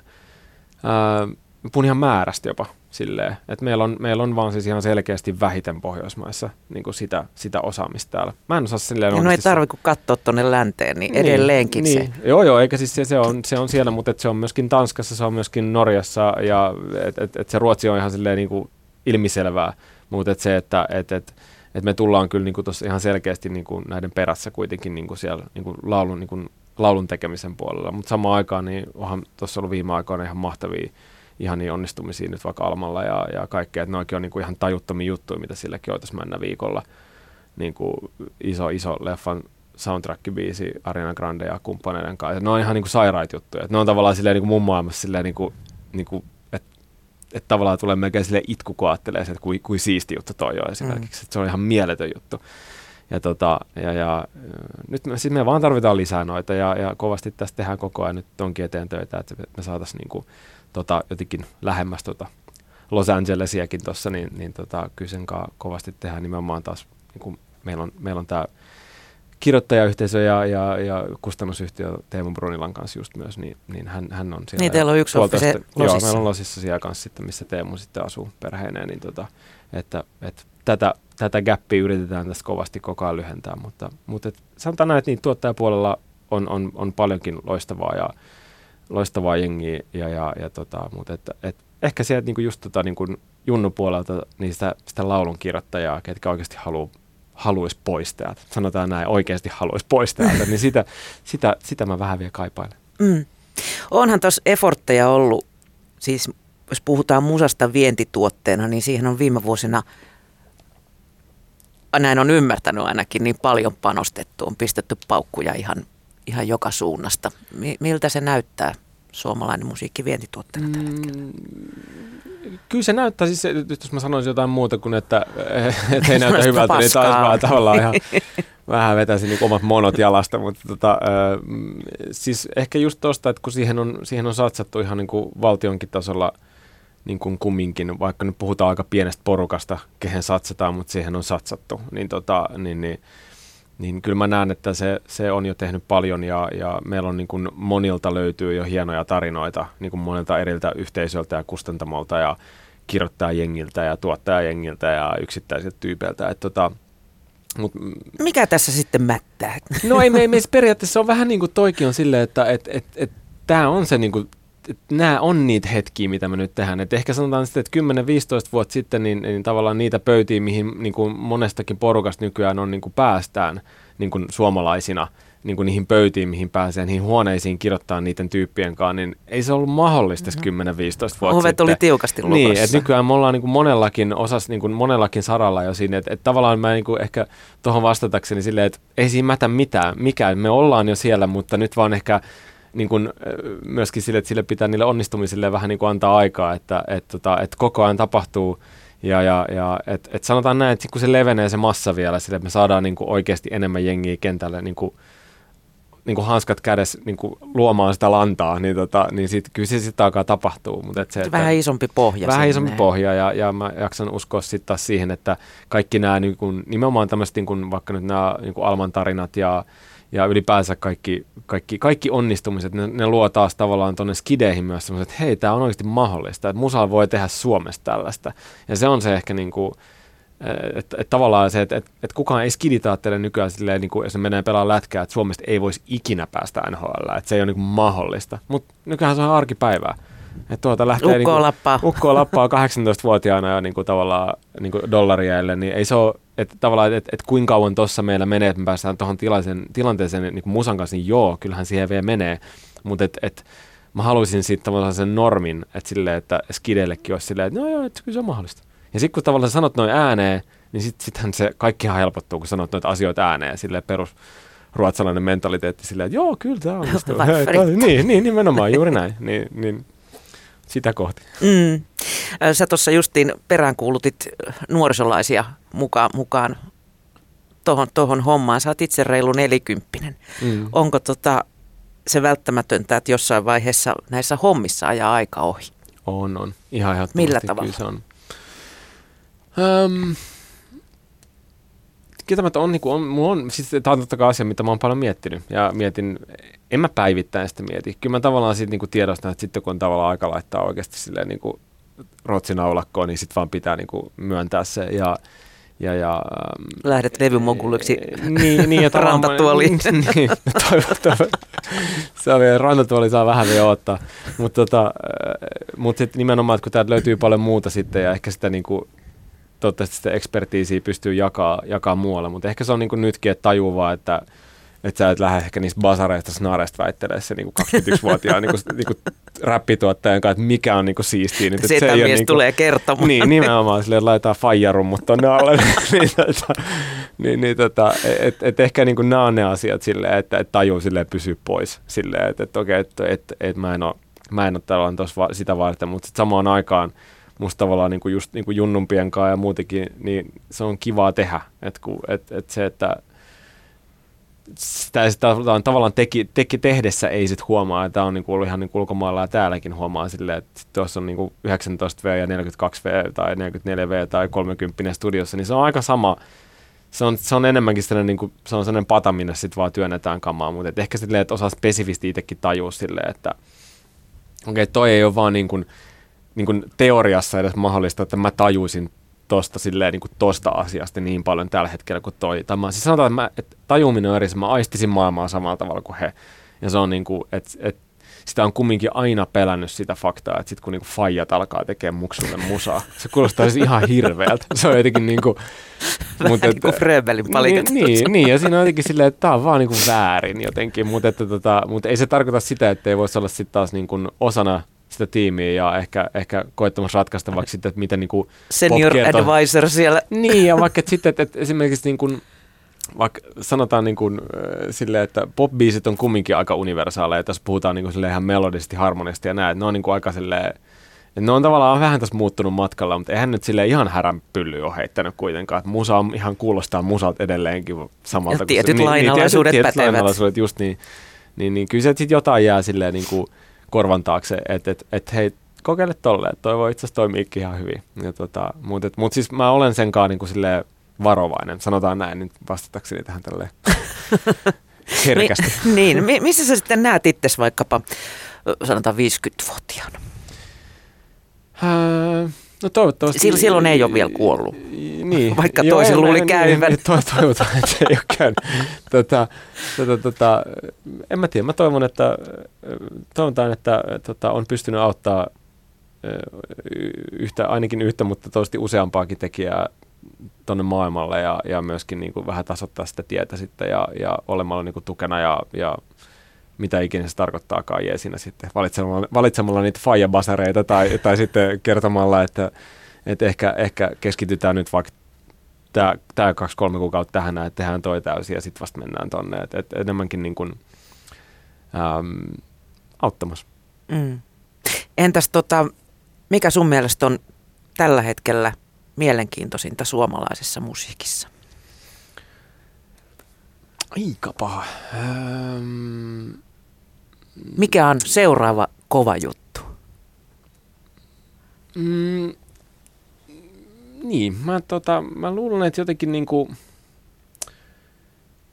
ää, puhun ihan määrästä jopa, silleen, että meillä on, meillä on vaan siis ihan selkeästi vähiten Pohjoismaissa niin kuin sitä, sitä osaamista täällä. Mä en osaa silleen No ei tarvitse kuin katsoa tuonne länteen, niin, niin edelleenkin niin, se. Joo, joo, eikä siis se, se, on, se on siellä, mutta et se on myöskin Tanskassa, se on myöskin Norjassa ja et, et, et se Ruotsi on ihan silleen niin kuin ilmiselvää, mutta et se, että et, et, et me tullaan kyllä niin kuin ihan selkeästi niin kuin näiden perässä kuitenkin niin kuin siellä niin kuin laulun, niin kuin laulun tekemisen puolella, mutta samaan aikaan niin onhan tuossa ollut viime aikoina ihan mahtavia ihan niin onnistumisia nyt vaikka Almalla ja, ja kaikkea, että noikin on niin kuin ihan tajuttomia juttuja, mitä silläkin olisi mennä viikolla. Niin kuin iso, iso leffan soundtrack-biisi Ariana Grande ja kumppaneiden kanssa. Ne on ihan niin kuin sairaita juttuja. ne on tavallaan silleen niin kuin mun maailmassa silleen niin kuin, niin kuin että et tavallaan tulee melkein sille itku, kun ajattelee, että kuin, kuin siisti juttu toi on esimerkiksi. Mm. Että se on ihan mieletön juttu. Ja, tota, ja, ja nyt me, siis me vaan tarvitaan lisää noita ja, ja kovasti tästä tehdään koko ajan nyt tonkin eteen töitä, että me saataisiin niin kuin tota, jotenkin lähemmäs tota Los Angelesiakin tuossa, niin, niin tota, kyllä sen kovasti tehdään nimenomaan taas, niin kuin meillä on, meillä on tämä kirjoittajayhteisö ja, ja, ja kustannusyhtiö Teemu Brunilan kanssa just myös, niin, niin hän, hän on siellä. Niin, teillä on yksi office Joo, meillä on Losissa siellä kanssa sitten, missä Teemu sitten asuu perheineen, niin tota, että, että tätä, tätä gappia yritetään tässä kovasti koko ajan lyhentää, mutta, mutta et, sanotaan näin, että niin, tuottajapuolella on, on, on paljonkin loistavaa ja loistavaa jengiä, ja, ja, ja tota, mutta et, et, ehkä sieltä niinku just tota, niinku junnupuolelta niin sitä, sitä laulun kirjoittajaa, ketkä oikeasti haluaa haluaisi pois täältä, sanotaan näin, oikeasti haluaisi pois täältä, niin sitä, sitä, sitä mä vähän vielä kaipailen. Mm. Onhan tuossa effortteja ollut, siis jos puhutaan musasta vientituotteena, niin siihen on viime vuosina, näin on ymmärtänyt ainakin, niin paljon panostettu, on pistetty paukkuja ihan ihan joka suunnasta. Miltä se näyttää suomalainen musiikki vientituotteena tällä hetkellä? Mm, kyllä se näyttää, siis jos mä sanoisin jotain muuta kuin, että, <laughs> että ei näytä hyvältä, niin taas vaan tavallaan ihan <laughs> vähän vetäisin niin omat monot jalasta, mutta tota, siis ehkä just tosta, että kun siihen on, siihen on satsattu ihan niin kuin valtionkin tasolla niin kuin kumminkin, vaikka nyt puhutaan aika pienestä porukasta, kehen satsataan, mutta siihen on satsattu, niin, tota, niin, niin niin kyllä mä näen, että se, se on jo tehnyt paljon ja, ja meillä on niin kuin monilta löytyy jo hienoja tarinoita niin kuin monilta eriltä yhteisöltä ja kustantamolta ja kirjoittajajengiltä ja tuottajajengiltä ja yksittäisiltä tyypeiltä. Että tota, Mut, Mikä tässä sitten mättää? No ei, me, me periaatteessa on vähän niin kuin toikin on silleen, että et, et, et, tämä on se niin kuin, nämä on niitä hetkiä, mitä me nyt tehdään. Et ehkä sanotaan sitten, että 10-15 vuotta sitten, niin, niin tavallaan niitä pöytiä, mihin niin kuin monestakin porukasta nykyään on niin kuin päästään niin kuin suomalaisina, niin kuin niihin pöytiin, mihin pääsee, niihin huoneisiin kirjoittaa niiden tyyppien kanssa, niin ei se ollut mahdollista mm-hmm. 10-15 vuotta Ovet sitten. oli tiukasti lukossa. Niin, että nykyään me ollaan niin kuin monellakin osas, niin kuin monellakin saralla jo siinä, että, että tavallaan mä niin kuin ehkä tuohon vastatakseni silleen, että ei siinä mätä mitään, mikä, me ollaan jo siellä, mutta nyt vaan ehkä niin kuin, myöskin sille, että sille pitää niille onnistumisille vähän niin kuin antaa aikaa, että, että, että, että koko ajan tapahtuu ja, ja, ja et, et sanotaan näin, että kun se levenee se massa vielä, sille, että me saadaan niin kuin oikeasti enemmän jengiä kentälle niin kuin, niin kuin hanskat kädessä niin kuin luomaan sitä lantaa, niin, tota, niin sit, kyllä se sitten alkaa tapahtuu. Mutta et se, että vähän isompi pohja. Vähän sinne. isompi pohja ja, ja mä jaksan uskoa sitten taas siihen, että kaikki nämä niin kuin, nimenomaan tämmöiset niin kuin, vaikka nyt nämä niin kuin Alman tarinat ja ja ylipäänsä kaikki, kaikki, kaikki onnistumiset, ne, ne luo taas tavallaan tuonne skideihin myös semmoiset, että hei, tämä on oikeasti mahdollista, että musal voi tehdä Suomesta tällaista. Ja se on se ehkä niin kuin, että et tavallaan se, että et, et kukaan ei skiditaattele nykyään silleen, niin kuin, jos ne menee pelaamaan lätkää, että Suomesta ei voisi ikinä päästä NHL, että se ei ole niin kuin mahdollista. Mutta nykyään se on arkipäivää. Että tuota lähtee ukko niin lappaa. Ukko lappaa 18-vuotiaana jo niin kuin tavallaan niin kuin dollariaille, niin ei se ole, että tavallaan, että, että kuinka kauan tuossa meillä menee, että me päästään tuohon tilanteeseen niin kuin musan kanssa, niin joo, kyllähän siihen vielä menee, mutta että et, mä haluaisin sitten tavallaan sen normin, että silleen, että skideillekin olisi silleen, että no joo, että kyllä se on mahdollista. Ja sitten kun tavallaan sanot noin ääneen, niin sitten sittenhän se kaikkihan helpottuu, kun sanot noita asioita ääneen, silleen perus ruotsalainen mentaliteetti silleen, että joo, kyllä tämä onnistuu. <laughs> niin, niin, nimenomaan, juuri näin. Niin, niin sitä kohti. Mm. Sä tuossa justiin peräänkuulutit nuorisolaisia mukaan, mukaan tohon, tohon hommaan. Sä oot itse reilu nelikymppinen. Mm. Onko tota, se välttämätöntä, että jossain vaiheessa näissä hommissa ajaa aika ohi? On, on. Ihan ihan Millä tavalla? Kyllä se on. Öm, kieltämättä on, niin kuin, on, on siis tämä on totta kai asia, mitä mä oon paljon miettinyt. Ja mietin, en mä päivittäin sitä mieti. Kyllä mä tavallaan siitä niin tiedostan, että sitten kun on tavallaan aika laittaa oikeasti silleen niin kuin rotsinaulakkoon, niin sitten vaan pitää niin kuin myöntää se. Ja, ja, ja, ähm, Lähdet levymoguliksi niin, niin, ja rantatuoliin. <laughs> niin, toivottavasti. se on vielä, rantatuoli saa vähän vielä ottaa. Mutta tota, mut sitten nimenomaan, että kun täältä löytyy paljon muuta sitten ja ehkä sitä niin kuin toivottavasti sitä ekspertiisiä pystyy jakaa, jakaa muualla, mutta ehkä se on niin kuin nytkin, että tajuu vaan, että että sä et lähde ehkä niistä basareista snareista väittelemään se niin 21-vuotiaan niin kuin, niin kuin räppituottajan kanssa, että mikä on niin kuin siistiä. Niin, se, se mies niin kuin, tulee kertomaan. Niin, nimenomaan silleen, että laitetaan faijarummut tuonne alle. <laughs> niin, tota, niin, niin tota, et, et ehkä niin kuin nämä on ne asiat silleen, että et tajuu silleen pysyä pois. Silleen, että et, okei, okay, että et, et mä en ole, mä en ole va- sitä varten, mutta samaan aikaan – musta tavallaan niin kuin just niin kuin junnumpien kanssa ja muutenkin, niin se on kivaa tehdä. Et kun, et, et se, että sitä, sitä tavallaan teki, teki tehdessä ei sit huomaa, että on niinku ollut ihan niinku ulkomailla ja täälläkin huomaa silleen, että tuossa on niinku 19V ja 42V tai 44V tai 30 studiossa, niin se on aika sama, se on, se on enemmänkin sellainen, niin kuin, se on sellainen pata, minne sitten vaan työnnetään kamaa, mutta ehkä silleen, että osaa spesifisti itsekin tajua silleen, että okei, okay, toi ei ole vaan niin kuin, niin kuin teoriassa edes mahdollista, että mä tajuisin tosta, silleen, niin kuin tosta asiasta niin paljon tällä hetkellä kuin toi. Tai mä, siis sanotaan, että, mä, että tajuminen on eri, mä aistisin maailmaa samalla tavalla kuin he. Ja se on niin kuin, että, että sitä on kumminkin aina pelännyt sitä faktaa, että sitten kun niinku faijat alkaa tekemään muksulle musaa, se kuulostaa siis ihan hirveältä. Se on jotenkin niinku... mutta, niin kuin Fröbelin palikat. Niin, niin, niin, ja siinä on jotenkin silleen, että tämä on vaan niinku väärin jotenkin, mutta, että, tota, mutta ei se tarkoita sitä, että ei voisi olla sitten taas niinku osana sitä tiimiä ja ehkä, ehkä koettamassa ratkaista vaikka sitten, että miten niin kuin Senior advisor siellä. Niin, ja vaikka että sitten, että, että esimerkiksi niin kuin, vaikka sanotaan niin kuin, silleen, että pop-biisit on kumminkin aika universaaleja, tässä puhutaan niin kuin ihan melodisesti, harmonisesti ja näin, ne on niin kuin aika silleen, ne on tavallaan vähän tässä muuttunut matkalla, mutta eihän nyt sille ihan häränpylly ole heittänyt kuitenkaan. Että musa on ihan kuulostaa musalta edelleenkin samalta. Ja tietyt niin, lainalaisuudet niin, tietyt lainalaisuudet, just niin. Niin, niin kyllä se sitten jotain jää silleen niin kuin korvan taakse, että et, et, hei, kokeile tolleen, toi voi itse asiassa toimiikin ihan hyvin. tota, mutta mut siis mä olen senkaan niin kuin silleen varovainen, sanotaan näin, nyt vastatakseni tähän tälleen <laughs> herkästi. niin, missä sä sitten näet itse vaikkapa sanotaan 50-vuotiaana? Öö, no toivottavasti. Sil, silloin ei ole vielä kuollut. Niin. <laughs> Vaikka toisen luuli niin, käyvän. Niin, to, toivotaan, että se ei ole käynyt. Tota, tota, tota, en mä tiedä. Mä toivon, että, toivotaan, että tota, on pystynyt auttaa yhtä, ainakin yhtä, mutta toivottavasti useampaakin tekijää tuonne maailmalle ja, ja myöskin niin kuin vähän tasoittaa sitä tietä sitten ja, ja olemalla niin kuin tukena ja, ja mitä ikinä se tarkoittaakaan jeesinä sitten valitsemalla, valitsemalla niitä faijabasareita tai, tai sitten kertomalla, että, että ehkä, ehkä keskitytään nyt vaikka tämä, tämä kaksi-kolme kuukautta tähän, että tehdään toi täysin ja sitten vasta mennään tonne. Et, et enemmänkin niin kuin, äm, auttamassa. Mm. Entäs tota, mikä sun mielestä on tällä hetkellä mielenkiintoisinta suomalaisessa musiikissa? Aika paha. Ähm... Mikä on seuraava kova juttu? Mm, niin, mä, tota, mä luulen, että jotenkin niinku,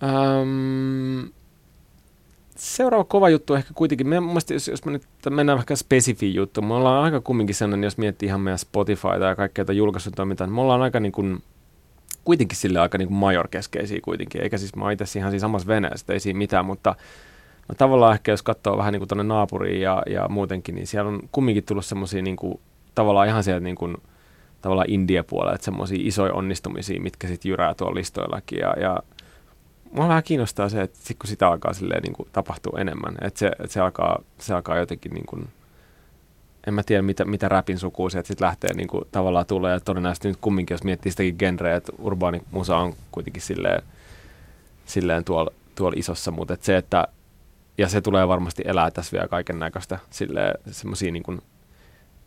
ähm, seuraava kova juttu ehkä kuitenkin, me, mielestä, jos, jos me nyt mennään vaikka spesifiin juttu, me ollaan aika kumminkin sellainen, jos miettii ihan meidän Spotifyta ja kaikkea tätä julkaisutoimintaa, niin me ollaan aika niin kuin, kuitenkin sille aika niin major-keskeisiä kuitenkin, eikä siis mä itse ihan siinä samassa veneessä, ei siinä mitään, mutta no, tavallaan ehkä jos katsoo vähän niin kuin tuonne naapuriin ja, ja muutenkin, niin siellä on kumminkin tullut semmoisia niin tavallaan ihan sieltä niin kuin, tavallaan India-puolella, että semmoisia isoja onnistumisia, mitkä sitten jyrää tuolla listoillakin ja, ja mua vähän kiinnostaa se, että sit kun sitä alkaa silleen, niin kuin, tapahtua enemmän, että se, että se, alkaa, se alkaa jotenkin niin kuin, en mä tiedä mitä, mitä rapin sukuu sieltä sitten lähtee niin kuin, tavallaan tulee ja todennäköisesti nyt kumminkin, jos miettii sitäkin genreä, että urbaani musa on kuitenkin silleen, silleen tuolla, tuolla isossa, mutta että se, että ja se tulee varmasti elää tässä vielä kaiken näköistä semmoisia niin kuin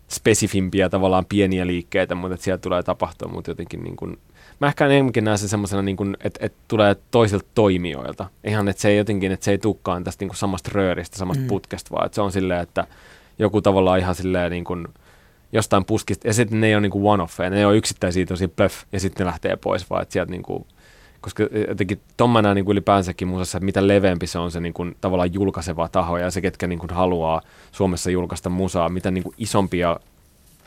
spesifimpiä tavallaan pieniä liikkeitä, mutta että sieltä tulee tapahtua, mutta jotenkin niin kuin, mä ehkä enemmänkin näen sen semmoisena, niin että, että tulee toisilta toimijoilta. Ihan, että se ei jotenkin, että se ei tukkaan tästä niin kuin samasta rööristä, samasta mm. putkesta, vaan että se on silleen, että joku tavallaan ihan silleen niin kuin jostain puskista, ja sitten ne ei ole niin kuin one-offeja, ne ole yksittäisiä tosi plöff, ja sitten ne lähtee pois, vaan että sieltä niin kuin, koska jotenkin tuommoinen niin ylipäänsäkin musassa, että mitä leveämpi se on se niin kuin, tavallaan julkaiseva taho ja se, ketkä niin kuin, haluaa Suomessa julkaista musaa, mitä niin kuin, isompi ja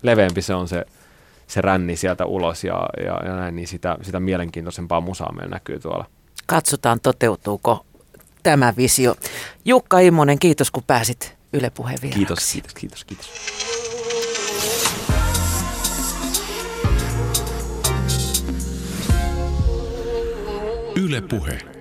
leveämpi se on se, se ränni sieltä ulos ja, ja, ja näin, niin sitä, sitä mielenkiintoisempaa musaa meillä näkyy tuolla. Katsotaan, toteutuuko tämä visio. Jukka Immonen, kiitos kun pääsit Yle Puheen Kiitos, kiitos, kiitos, kiitos. Yle Puhe.